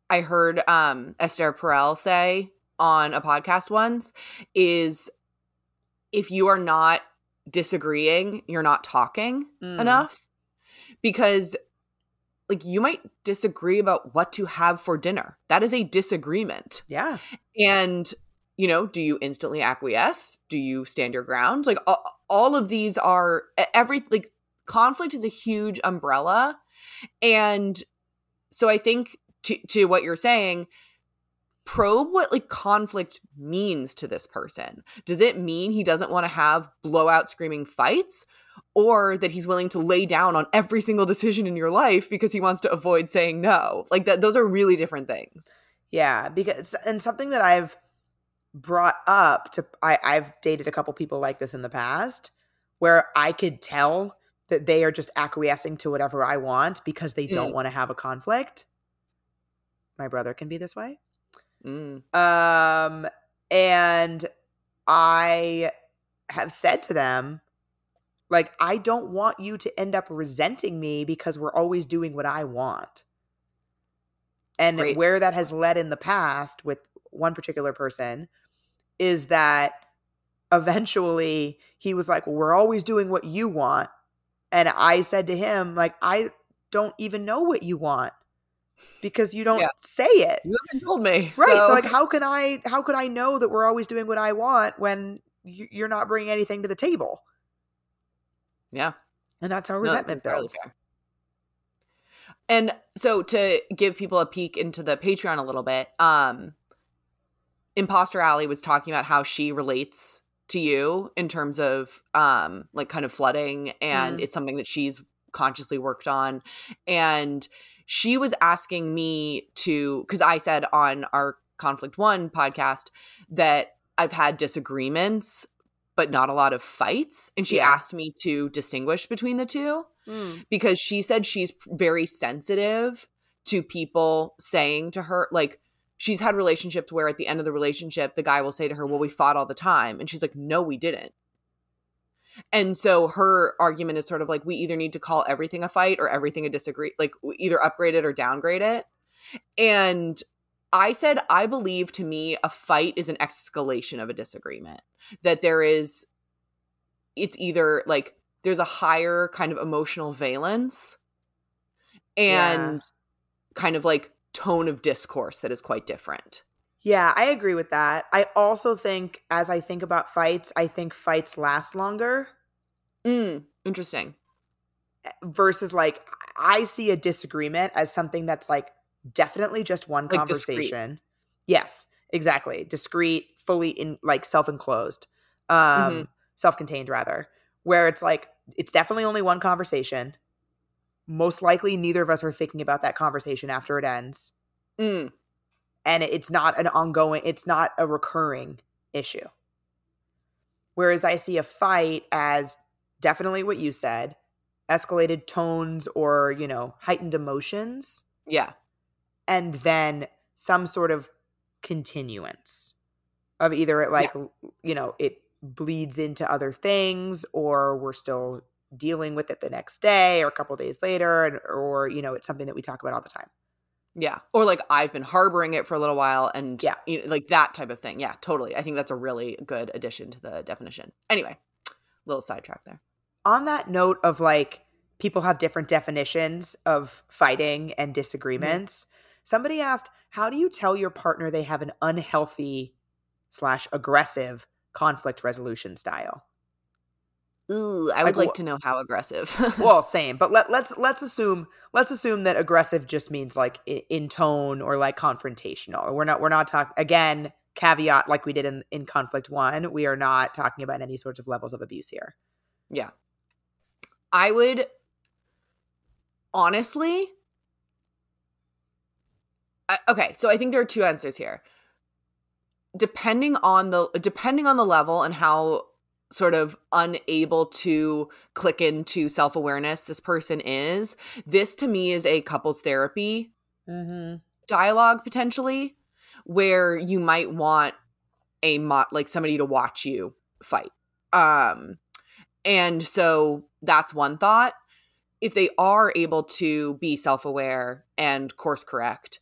I heard um Esther Perel say on a podcast once is if you are not disagreeing, you're not talking Mm. enough. Because like you might disagree about what to have for dinner. That is a disagreement. Yeah. And, you know, do you instantly acquiesce? Do you stand your ground? Like all, all of these are every like conflict is a huge umbrella. And so I think to to what you're saying, probe what like conflict means to this person. Does it mean he doesn't want to have blowout screaming fights or that he's willing to lay down on every single decision in your life because he wants to avoid saying no? Like that those are really different things. Yeah, because and something that I've brought up to I, I've dated a couple people like this in the past where I could tell that they are just acquiescing to whatever I want because they don't Mm. want to have a conflict. My brother can be this way. Mm. Um and I have said to them like I don't want you to end up resenting me because we're always doing what I want. And Great. where that has led in the past with one particular person is that eventually he was like, well, We're always doing what you want. And I said to him, like, I don't even know what you want because you don't Yeah. say it. You haven't told me. Right. So, like how can I how could I know that we're always doing what I want when you- you're not bringing anything to the table? yeah. And that's how resentment builds. fair. And so to give people a peek into the Patreon a little bit, um Imposter Alley was talking about how she relates to you in terms of um like kind of flooding and Mhm. it's something that she's consciously worked on and she was asking me to cuz I said on our Conflict 1 podcast that I've had disagreements but not a lot of fights and she Yeah. asked me to distinguish between the two Mm. because she said she's very sensitive to people saying to her like she's had relationships where at the end of the relationship the guy will say to her well we fought all the time. And she's like no we didn't. And so her argument is sort of like we either need to call everything a fight or everything a disagree like either upgrade it or downgrade it. And i said i believe to me a fight is an escalation of a disagreement. That there is it's either like there's a higher kind of emotional valence and kind of like tone of discourse that is quite different. Yeah, I agree with that. I also think as I think about fights, I think fights last longer Mm, interesting. versus like I see a disagreement as something that's like definitely just one Like discreet. conversation. Yes, exactly. Discreet, fully in like self-enclosed. Um Mhm. self-contained rather, where it's like it's definitely only one conversation. Most likely neither of us are thinking about that conversation after it ends. Mm, and it's not an ongoing it's not a recurring issue whereas i see a fight as definitely what you said escalated tones or you know heightened emotions yeah. and then some sort of continuance of either it like you know it bleeds into other things or we're still dealing with it the next day or a couple days later and or you know it's something that we talk about all the time Yeah. Or like I've been harboring it for a little while and Yeah. you know, like that type of thing. Yeah, totally. I think that's a really good addition to the definition. Anyway, little sidetrack there. on that note of like people have different definitions of fighting and mm-hmm. disagreements somebody asked how do you tell your partner they have an unhealthy slash aggressive conflict resolution style Ooh, I would Like, like to know how aggressive. [laughs] well, same, but let, let's let's assume let's assume that aggressive just means like in, in tone or like confrontational. We're not we're not talking again caveat like we did in in conflict 1, we are not talking about any sorts of levels of abuse here. Yeah. I would honestly. I, okay, so I think there are two answers here. Depending on the depending on the level and how sort of unable to click into self-awareness this person is, this to me is a couples therapy Mm-hmm. dialogue potentially where you might want a mo- like somebody to watch you fight um and so that's one thought if they are able to be self-aware and course correct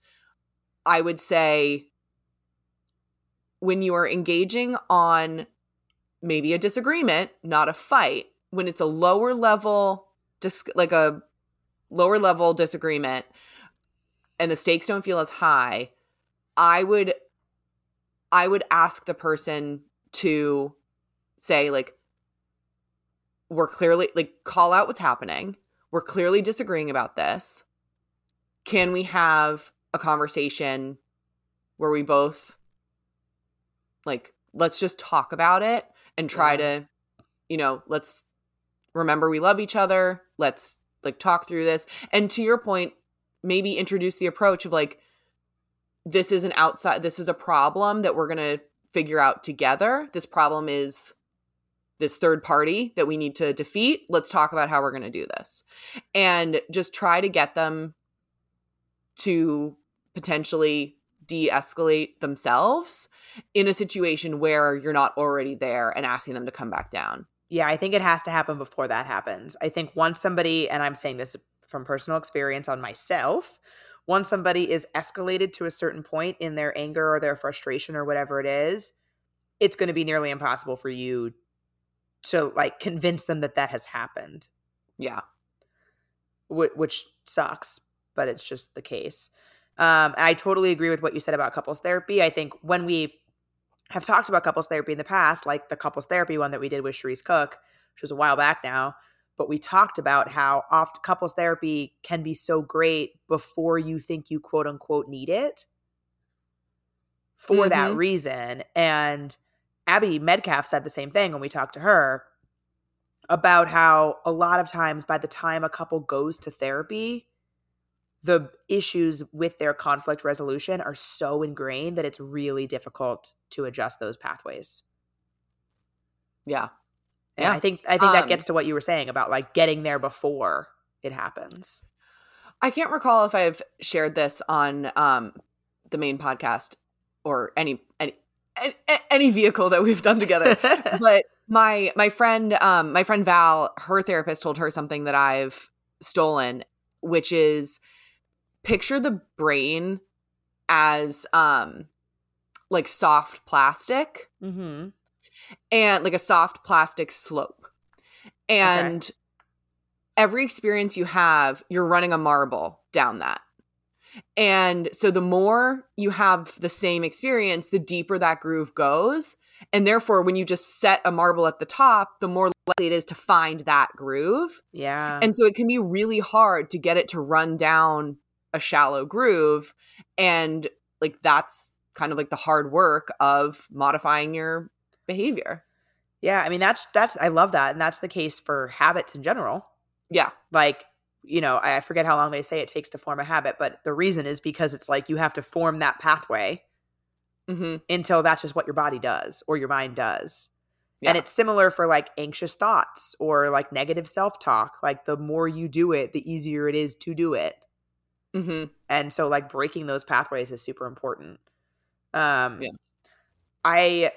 i would say when you are engaging on maybe a disagreement not a fight. When it's a lower level dis- like a lower level disagreement and the stakes don't feel as high i would i would ask the person to say like we're clearly like call out what's happening. We're clearly disagreeing about this. Can we have a conversation where we both like let's just talk about it and try Yeah. to you know let's remember we love each other let's like talk through this. And to your point maybe introduce the approach of like this is an outside this is a problem that we're going to figure out together. This problem is this third party that we need to defeat. Let's talk about how we're going to do this. And just try to get them to potentially de-escalate themselves in a situation where you're not already there and asking them to come back down Yeah, I think it has to happen before that happens. I think once somebody, and I'm saying this from personal experience on myself, once somebody is escalated to a certain point in their anger or their frustration or whatever it is, it's going to be nearly impossible for you to like convince them that that has happened, yeah wh- which sucks, but it's just the case. Um, and I totally agree with what you said about couples therapy. I think when we have talked about couples therapy in the past, like the couples therapy one that we did with Cherise Cook, which was a while back now, but we talked about how oft couples therapy can be so great before you think you quote unquote need it for that Mhm. reason. And Abby Medcalf said the same thing when we talked to her about how a lot of times by the time a couple goes to therapy, the issues with their conflict resolution are so ingrained that it's really difficult to adjust those pathways. yeah And Yeah. I think I think that Um, gets to what you were saying about like getting there before it happens. I can't recall if I've shared this on um, the main podcast or any any any, any vehicle that we've done together. [laughs] but my my friend um, my friend Val, her therapist told her something that I've stolen, which is picture the brain as um like soft plastic mm-hmm. and like a soft plastic slope. And every experience you have, you're running a marble down that. And so the more you have the same experience, the deeper that groove goes. And therefore, when you just set a marble at the top, the more likely it is to find that groove. Yeah. And so it can be really hard to get it to run down a shallow groove. And like that's kind of like the hard work of modifying your behavior. yeah, I mean that's that's I love that. And that's the case for habits in general. Yeah. Like, you know, I forget how long they say it takes to form a habit, but the reason is because it's like you have to form that pathway hmm until that's just what your body does or your mind does. And it's similar for like anxious thoughts or like negative self talk. Like the more you do it, the easier it is to do it. Hmm And so like breaking those pathways is super important. Um Yeah. I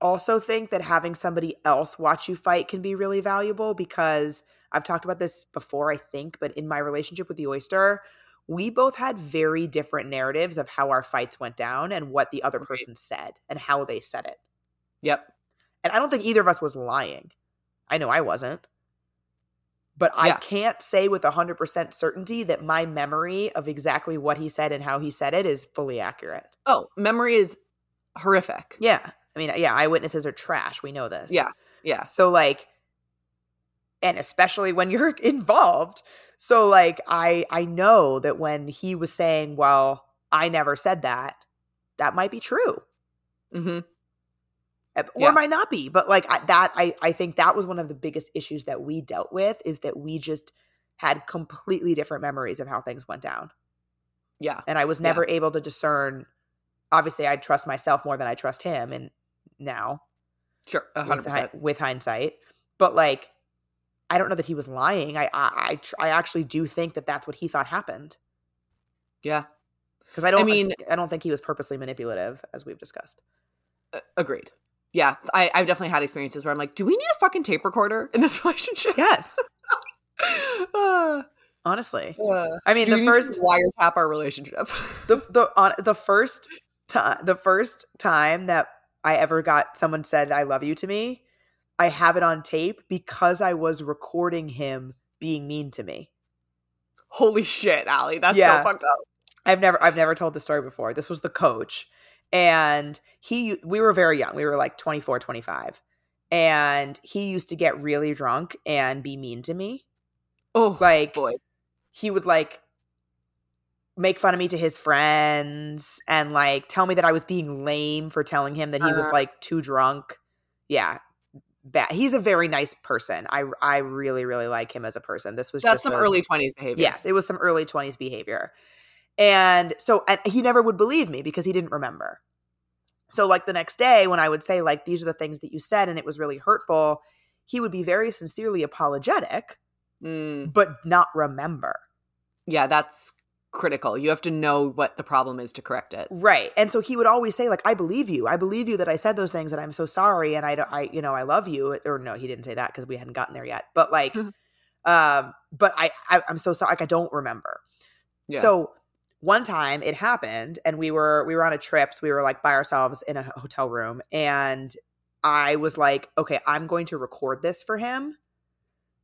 also think that having somebody else watch you fight can be really valuable because I've talked about this before, I think, but in my relationship with the oyster, we both had very different narratives of how our fights went down and what the other Right. person said and how they said it. Yep. And I don't think either of us was lying. I know I wasn't. But I Yeah. can't say with 100% certainty that my memory of exactly what he said and how he said it is fully accurate. Oh, memory is horrific. Yeah. I mean, yeah, eyewitnesses are trash. We know this. Yeah. Yeah. So, like, and especially when you're [laughs] involved. So like I I know that when he was saying, "Well, I never said that," that might be true. hmm Uh, or Yeah. might not be but like I, that I, I think that was one of the biggest issues that we dealt with is that we just had completely different memories of how things went down Yeah. and i was Yeah. never able to discern obviously i trust myself more than i trust him and now Sure. Hundred with, hi- percent. with hindsight but like i don't know that he was lying i i I, tr- I actually do think that that's what he thought happened Yeah. because i don't i mean- i don't think he was purposely manipulative as we've discussed agreed. Yeah. I, I've definitely had experiences where I'm like, do we need a fucking tape recorder in this [laughs] relationship? yes Uh, [laughs] honestly uh, i mean the need to first wiretap our relationship. [laughs] the the on the first time the first time that I ever got someone said I love you to me, I have it on tape because I was recording him being mean to me. Holy shit, Ali. That's Yeah. so fucked up. I've never I've never told the story before. This was the coach and he we were very young. We were like 24, 25. And he used to get really drunk and be mean to me. Oh, Like boy. he would like make fun of me to his friends and like tell me that I was being lame for telling him that he was Uh. like too drunk. Yeah. Bad. He's a very nice person. I I really really like him as a person. This was That's just some a- early 20s behavior. Yes, it was some early 20s behavior. And so and he never would believe me because he didn't remember. So like the next day when I would say like these are the things that you said and it was really hurtful, he would be very sincerely apologetic Mm, but not remember. yeah, that's critical. You have to know what the problem is to correct it. Right. And so he would always say like I believe you. I believe you that I said those things and I'm so sorry and I don't I you know I love you or no he didn't say that because we hadn't gotten there yet. But like [laughs] um but I, I I'm so sorry like I don't remember. Yeah. So one time it happened and we were we were on a trip. So we were like by ourselves in a hotel room and I was like, okay, I'm going to record this for him.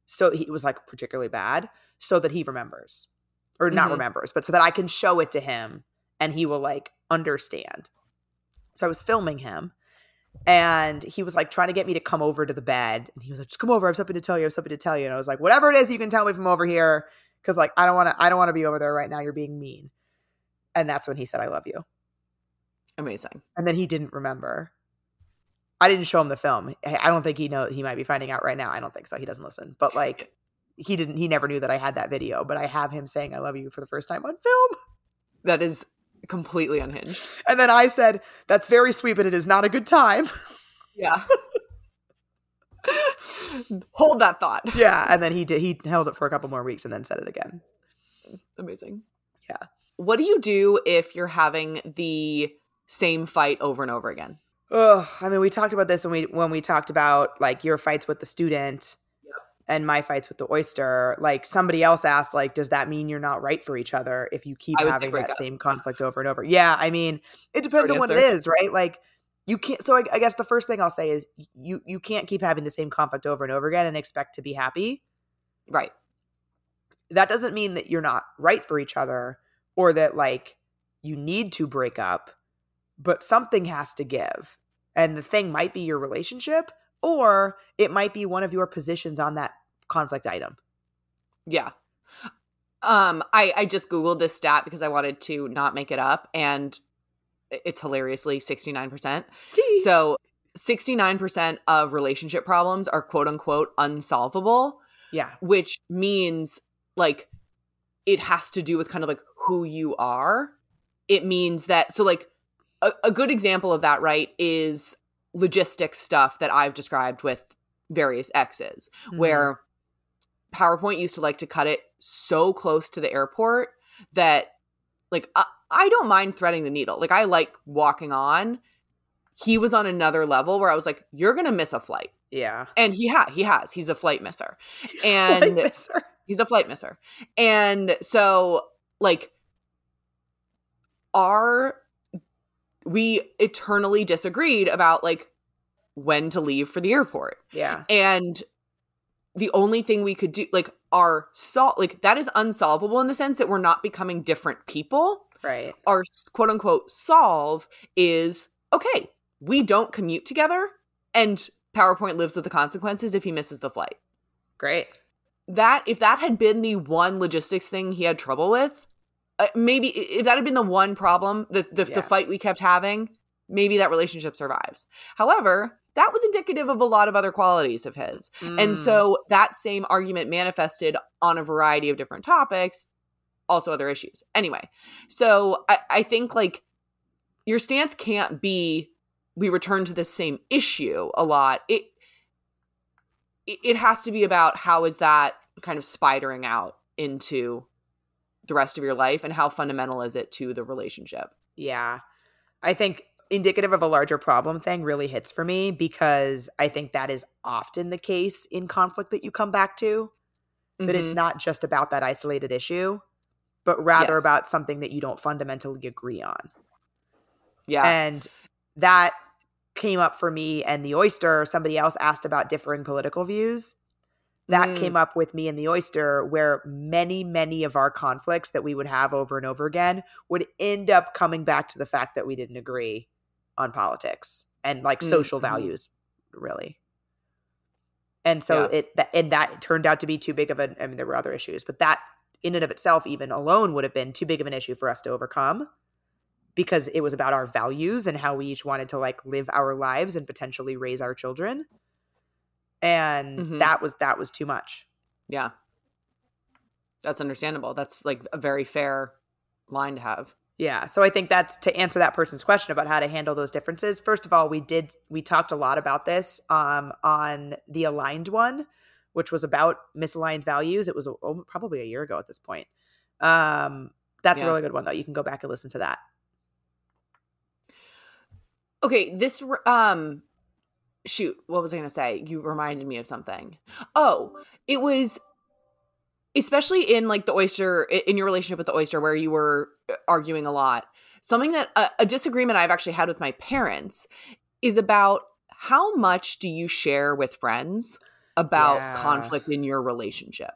So he was like particularly bad so that he remembers or not Mhm. remembers, but so that I can show it to him and he will like understand. So I was filming him and he was like trying to get me to come over to the bed and he was like, just come over. I have something to tell you. I have something to tell you. And I was like, whatever it is, you can tell me from over here. Cause like, I don't want to, I don't want to be over there right now. You're being mean. And that's when he said, I love you. Amazing. And then he didn't remember. I didn't show him the film. I don't think he know he might be finding out right now. I don't think so. He doesn't listen. But like [laughs] he didn't he never knew that I had that video, but I have him saying I love you for the first time on film. That is completely unhinged. [laughs] And then I said, That's very sweet, but it is not a good time. Yeah. [laughs] Hold that thought. yeah. And then he did he held it for a couple more weeks and then said it again. Amazing. Yeah. What do you do if you're having the same fight over and over again? Ugh, I mean, we talked about this when we when we talked about like your fights with the student and my fights with the oyster. Like somebody else asked, like, does that mean you're not right for each other if you keep I would say having that up. same conflict over and over? Yeah, I mean, it depends Short on what it is, right? Like you can't. So I, I guess the first thing I'll say is you you can't keep having the same conflict over and over again and expect to be happy. Right. That doesn't mean that you're not right for each other or that like you need to break up, but something has to give. And the thing might be your relationship or it might be one of your positions on that conflict item. Yeah. Um, I, I just Googled this stat because I wanted to not make it up, and it's hilariously 69%. So 69% of relationship problems are quote unquote unsolvable, yeah. which means like it has to do with kind of like who you are. It means that, so like a, a good example of that, right, is logistics stuff that I've described with various exes, Mm-hmm. where PowerPoint used to like to cut it so close to the airport that like I, I don't mind threading the needle. Like I like walking on. He was on another level where I was like, "You're gonna miss a flight," Yeah. and he ha he has. He's a flight misser, [laughs] and misser. he's a flight misser, and so like, our we eternally disagreed about like when to leave for the airport yeah. and the only thing we could do like our sol like that is unsolvable in the sense that we're not becoming different people Right. our quote unquote solve is okay we don't commute together and powerpoint lives with the consequences if he misses the flight Great. that if that had been the one logistics thing he had trouble with, uh, maybe if that had been the one problem, the the, Yeah. the fight we kept having, maybe that relationship survives. However, that was indicative of a lot of other qualities of his. Mm. And so that same argument manifested on a variety of different topics, also other issues. Anyway, so I, I think like your stance can't be we return to the same issue a lot. It it it has to be about how is that kind of spidering out into the rest of your life and how fundamental is it to the relationship. Yeah. I think indicative of a larger problem thing really hits for me because I think that is often the case in conflict that you come back to. That it's Mhm. not just about that isolated issue, but rather Yes. about something that you don't fundamentally agree on. yeah. And that came up for me and the oyster. Somebody else asked about differing political views. That Mm. came up with me and the oyster, where many, many of our conflicts that we would have over and over again would end up coming back to the fact that we didn't agree on politics and like social Mhm. values, really. And so Yeah. it that and that turned out to be too big of a I mean, there were other issues, but that in and of itself, even alone, would have been too big of an issue for us to overcome because it was about our values and how we each wanted to like live our lives and potentially raise our children and Mhm. that was that was too much Yeah. That's understandable. That's like a very fair line to have. yeah so i think that's to answer that person's question about how to handle those differences first of all we did we talked a lot about this um on the aligned one which was about misaligned values it was a, oh, probably a year ago at this point um that's Yeah. a really good one though you can go back and listen to that Okay, this um shoot, what was I going to say? You reminded me of something. Oh, it was especially in like the oyster in your relationship with the oyster where you were uh, arguing a lot. Something that a, a disagreement I've actually had with my parents is about how much do you share with friends about Yeah. conflict in your relationship?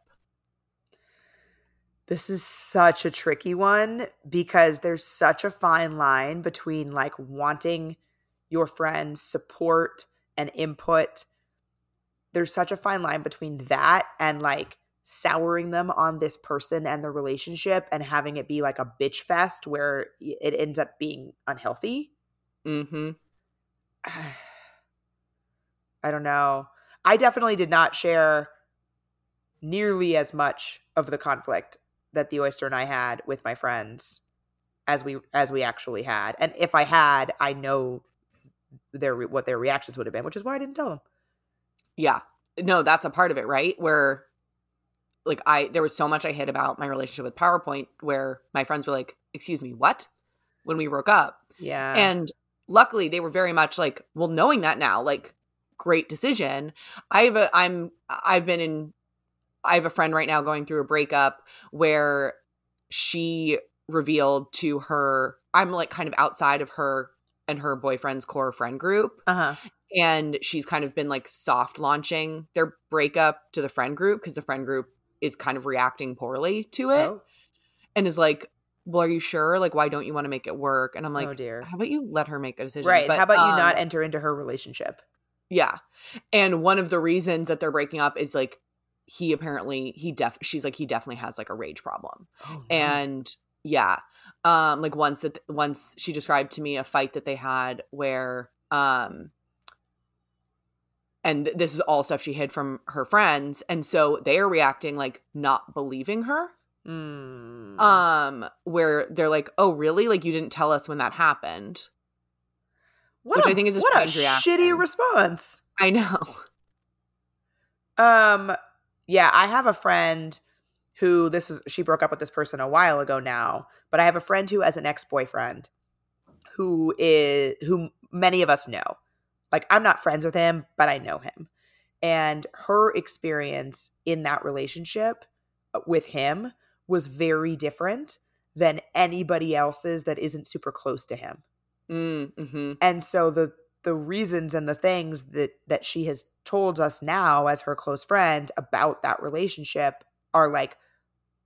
This is such a tricky one because there's such a fine line between like wanting your friends' support and input. There's such a fine line between that and like souring them on this person and the relationship and having it be like a bitch fest where it ends up being unhealthy. Mm-hmm. [sighs] I don't know. I definitely did not share nearly as much of the conflict that the oyster and I had with my friends as we as we actually had. And if I had, I know their what their reactions would have been, which is why I didn't tell them. Yeah. No, that's a part of it, right? Where like I there was so much I hid about my relationship with PowerPoint where my friends were like, "Excuse me, what?" when we broke up. Yeah. And luckily they were very much like, "Well, knowing that now, like great decision." I have a I'm I've been in I have a friend right now going through a breakup where she revealed to her I'm like kind of outside of her and her boyfriend's core friend group. Uh-huh. and she's kind of been like soft launching their breakup to the friend group because the friend group is kind of reacting poorly to it Oh, and is like well are you sure? Like why don't you want to make it work? And i'm like oh dear. how about you let her make a decision? Right. But, How about you um, not enter into her relationship? yeah. And one of the reasons that they're breaking up is like he apparently he def she's like he definitely has like a rage problem. Oh, and yeah um like once that once she described to me a fight that they had where um and this is all stuff she hid from her friends and so they are reacting like not believing her Mm. um where they're like oh really like you didn't tell us when that happened what which a- I think is a what a reaction. shitty response. i know [laughs] Um, yeah, I have a friend who this is she broke up with this person a while ago now, but I have a friend who has an ex-boyfriend who is who many of us know. Like I'm not friends with him, but I know him. And her experience in that relationship uh, with him was very different than anybody else's that isn't super close to him mm, hmm and so the the reasons and the things that that she has told us now as her close friend about that relationship are like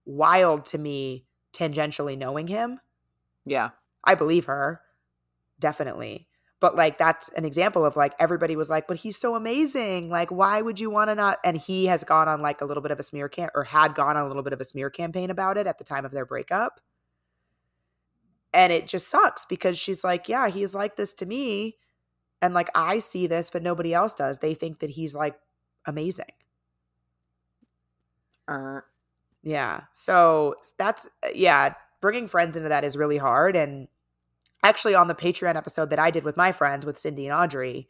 wild to me tangentially knowing him yeah i believe her definitely But like that's an example of like everybody was like, but he's so amazing. Like, why would you want to not? And he has gone on like a little bit of a smear camp or had gone on a little bit of a smear campaign about it at the time of their breakup. And it just sucks because she's like, yeah, he's like this to me. And like I see this, but nobody else does. They think that he's like amazing. Er, Yeah. So that's, yeah, bringing friends into that is really hard. And actually, on the Patreon episode that I did with my friends, with Cindy and Audrey,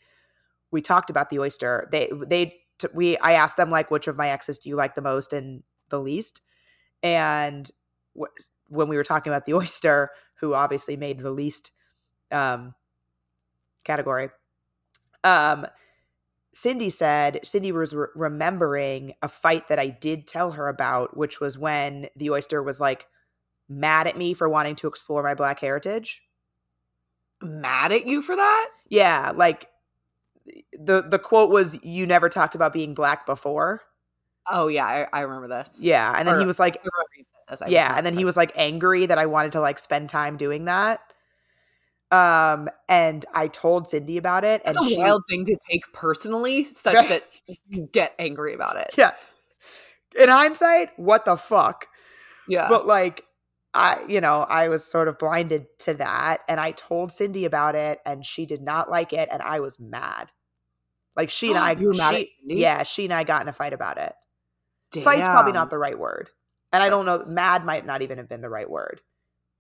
we talked about the oyster. They, they, t- we, I asked them, like, which of my exes do you like the most and the least? And wh- when we were talking about the [laughs] oyster, who obviously made the least um, category, um, Cindy said Cindy was re- remembering a fight that I did tell her about, which was when the oyster was like mad at me for wanting to explore my black heritage. mad at you for that? Yeah, like the the quote was you never talked about being black before. Oh yeah, I, I remember this. Yeah, and then Or- he was like I remember you said this. I yeah, and then he was like angry that I wanted to like spend time doing that. Um and I told Cindy about it this. and It's a she wild thing to take personally, such that you get angry about it. Yes. In hindsight, what the fuck? Yeah. but like i you know i was sort of blinded to that and i told cindy about it and she did not like it and i was mad like she and [gasps] i You were mad she- yeah she and i got in a fight about it fight's probably not the right word and i don't know mad might not even have been the right word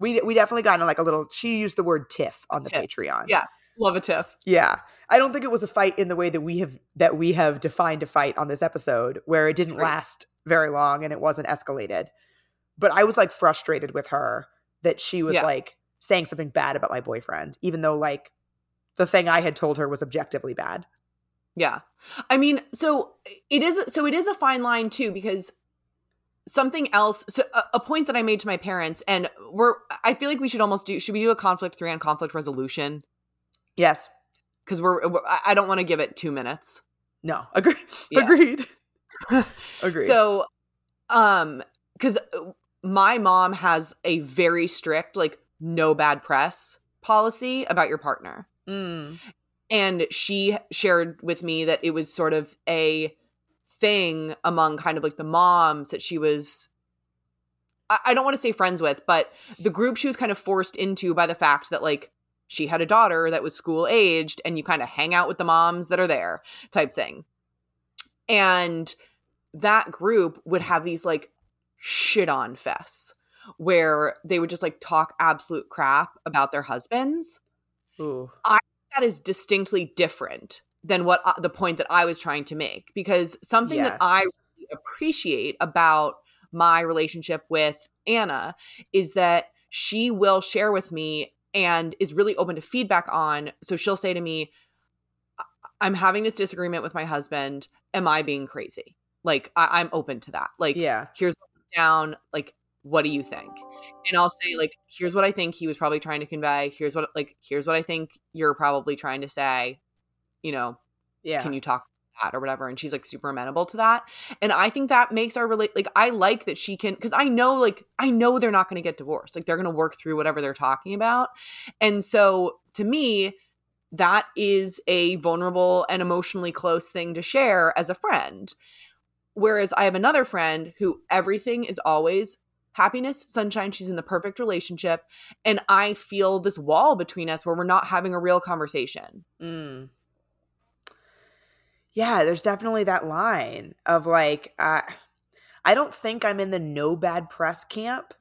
we we definitely got in like a little she used the word tiff on the Tiff. patreon Yeah. love a tiff. yeah i don't think it was a fight in the way that we have that we have defined a fight on this episode where it didn't Right. last very long and it wasn't escalated but i was like frustrated with her that she was Yeah. like saying something bad about my boyfriend even though like the thing i had told her was objectively bad Yeah. I mean, so it is so it is a fine line too because something else so a, a point that I made to my parents and we're I feel like we should almost do should we do a conflict 3 on conflict resolution yes cuz we're, we're I don't want to give it 2 minutes. no agree [laughs] Yeah. agreed [laughs] agreed So um cuz my mom has a very strict like no bad press policy about your partner. Mm. and she shared with me that it was sort of a thing among kind of like the moms that she was I, I don't want to say friends with but the group she was kind of forced into by the fact that like she had a daughter that was school aged and you kind of hang out with the moms that are there type thing and that group would have these like shit on fests where they would just like talk absolute crap about their husbands Ooh. that is distinctly different than what uh, the point that I was trying to make because something that I really appreciate about my relationship with Anna is that she will share with me and is really open to feedback on so she'll say to me "I- I'm having this disagreement with my husband. Am I being crazy? Like I- I'm open to that. Like yeah. Here's down. Like what do you think? And i'll say like here's what i think he was probably trying to convey. Here's what like here's what i think you're probably trying to say you know yeah. Can you talk that? or whatever and she's like super amenable to that and i think that makes our relate like i like that she can because i know like i know they're not going to get divorced like they're going to work through whatever they're talking about and so to me that is a vulnerable and emotionally close thing to share as a friend whereas i have another friend who everything is always happiness sunshine she's in the perfect relationship and i feel this wall between us where we're not having a real conversation. Mm. Yeah, there's definitely that line of like, uh, I don't think I'm in the no bad press camp,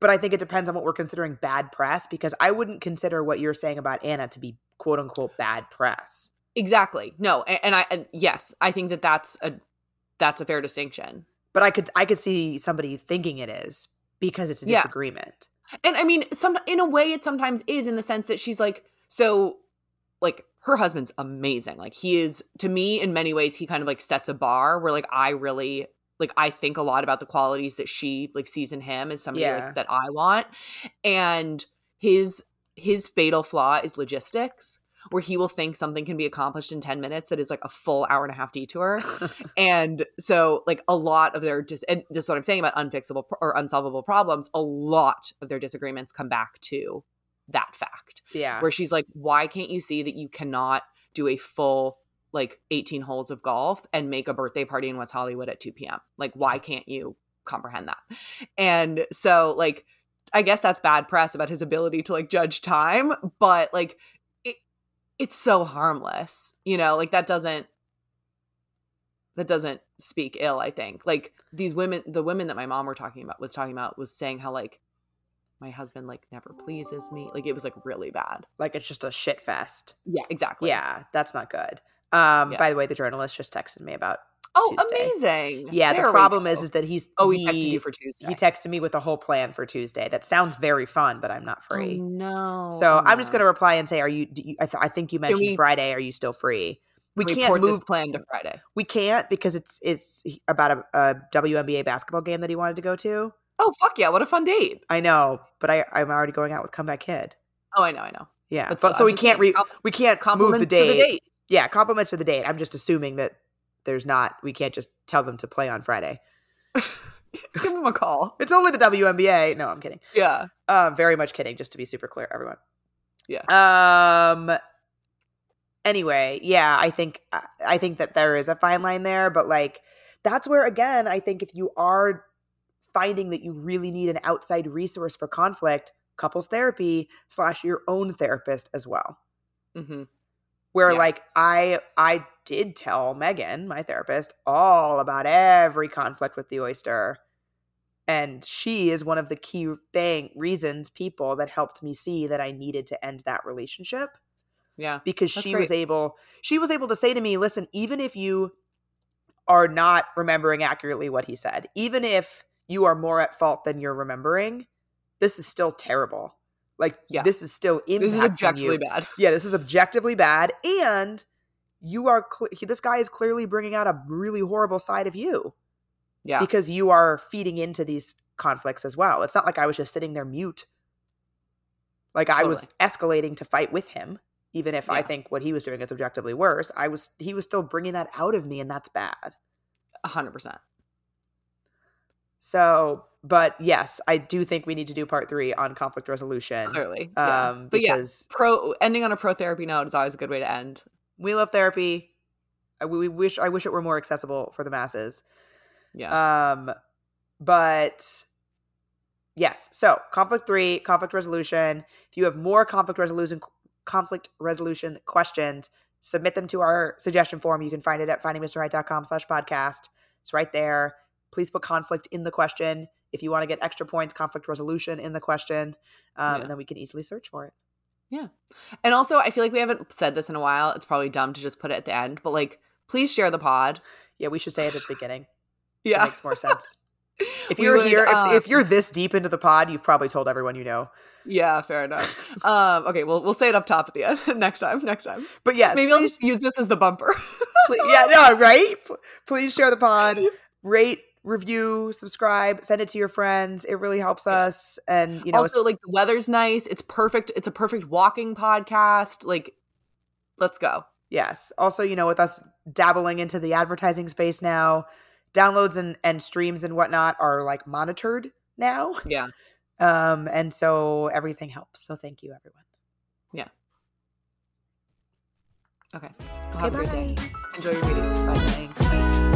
but I think it depends on what we're considering bad press because I wouldn't consider what you're saying about Anna to be quote unquote bad press. Exactly. No, and, and I and yes, I think that that's a that's a fair distinction. But I could I could see somebody thinking it is because it's a Yeah. disagreement. And I mean, some in a way, it sometimes is in the sense that she's like, so, like her husband's amazing. Like he is to me in many ways. He kind of like sets a bar where like I really like I think a lot about the qualities that she like sees in him as somebody Yeah. like that I want, and his his fatal flaw is logistics. Where he will think something can be accomplished in 10 minutes that is like a full hour and a half detour. [laughs] And so, like a lot of their dis- and this is what I'm saying about unfixable or unsolvable problems. A lot of their disagreements come back to that fact Yeah. where she's like why can't you see that you cannot do a full like 18 holes of golf and make a birthday party in west hollywood at 2 p.m like why can't you comprehend that? And so like i guess that's bad press about his ability to like judge time but like it it's so harmless you know? Like that doesn't that doesn't speak ill i think. Like these women the women that my mom were talking about was talking about was saying how like my husband like never pleases me like it was like really bad like it's just a shit fest. yeah exactly Yeah, that's not good. Um, Yeah. by the way, the journalist just texted me about. oh Tuesday. amazing Yeah, There the problem is, is that he's oh he texted you for tuesday he texted me with a whole plan for Tuesday. That sounds very fun, but I'm not Oh, free. no So Oh, I'm just gonna reply and say, "Are you? Do you I, th- I think you mentioned we- Friday. Are you still free? We Can can't move. plan to friday We can't because it's it's about a, a WNBA basketball game that he wanted to go to. Oh fuck yeah what a fun date I know, but I I'm already going out with Comeback Kid. oh i know i know Yeah, But but, I so we can't re- we can't move the date. the date Yeah, compliments to the date. I'm just assuming that there's not. We can't just tell them to play on Friday. [laughs] give them a call It's only the WNBA. No, I'm kidding. yeah Uh, very much kidding. Just to be super clear, everyone. Yeah. Um. Anyway, yeah, I think I think that there is a fine line there, but like that's where again, I think if you are finding that you really need an outside resource for conflict, couples therapy slash your own therapist as well. hmm Where Yeah. like I I did tell Megan, my therapist, all about every conflict with the oyster. And she is one of the key thing reasons people that helped me see that I needed to end that relationship yeah because she was able she was able to say to me, "Listen, even if you are not remembering accurately what he said, even if you are more at fault than you're remembering, this is still terrible. Like Yeah. this is still impacting this is objectively you. bad Yeah, this is objectively bad, and you are cle this guy is clearly bringing out a really horrible side of you yeah because you are feeding into these conflicts as well. It's not like I was just sitting there mute. Like I was escalating to fight with him, even if I think what he was doing is objectively worse. I was he was still bringing that out of me, and that's bad. 100% So, but yes, I do think we need to do part three on conflict resolution. clearly yeah. Um, but yeah pro ending on a pro therapy note is always a good way to end we love therapy. I, we wish I wish it were more accessible for the masses. yeah Um, but yes. So conflict three, conflict resolution. If you have more conflict resolution conflict resolution questions, submit them to our suggestion form. You can find it at findingmrheight.com slash podcast. It's right there. Please put conflict in the question. If you want to get extra points, conflict resolution in the question. Um, Yeah. And then we can easily search for it. Yeah. And also i feel like we haven't said this in a while it's probably dumb to just put it at the end but like please share the pod Yeah, we should say it at the beginning. [sighs] yeah. It yeah makes more sense. [laughs] If We you're would, here, if, um, if you're this deep into the pod, you've probably told everyone you know. yeah fair enough um okay well we'll say it up top at the end [laughs] next time next time But yes, maybe i'll just use this as the bumper Pl- yeah, no, right? P- Please share the pod, [laughs] rate, review, subscribe, send it to your friends. It really helps us. And you know, also like the weather's nice it's perfect it's a perfect walking podcast like let's go yes. Also, you know, with us dabbling into the advertising space now, downloads and and streams and whatnot are like monitored now. yeah [laughs] Um, and so everything helps. So thank you, everyone. Yeah. Okay well, have a great day enjoy your meeting bye Thanks.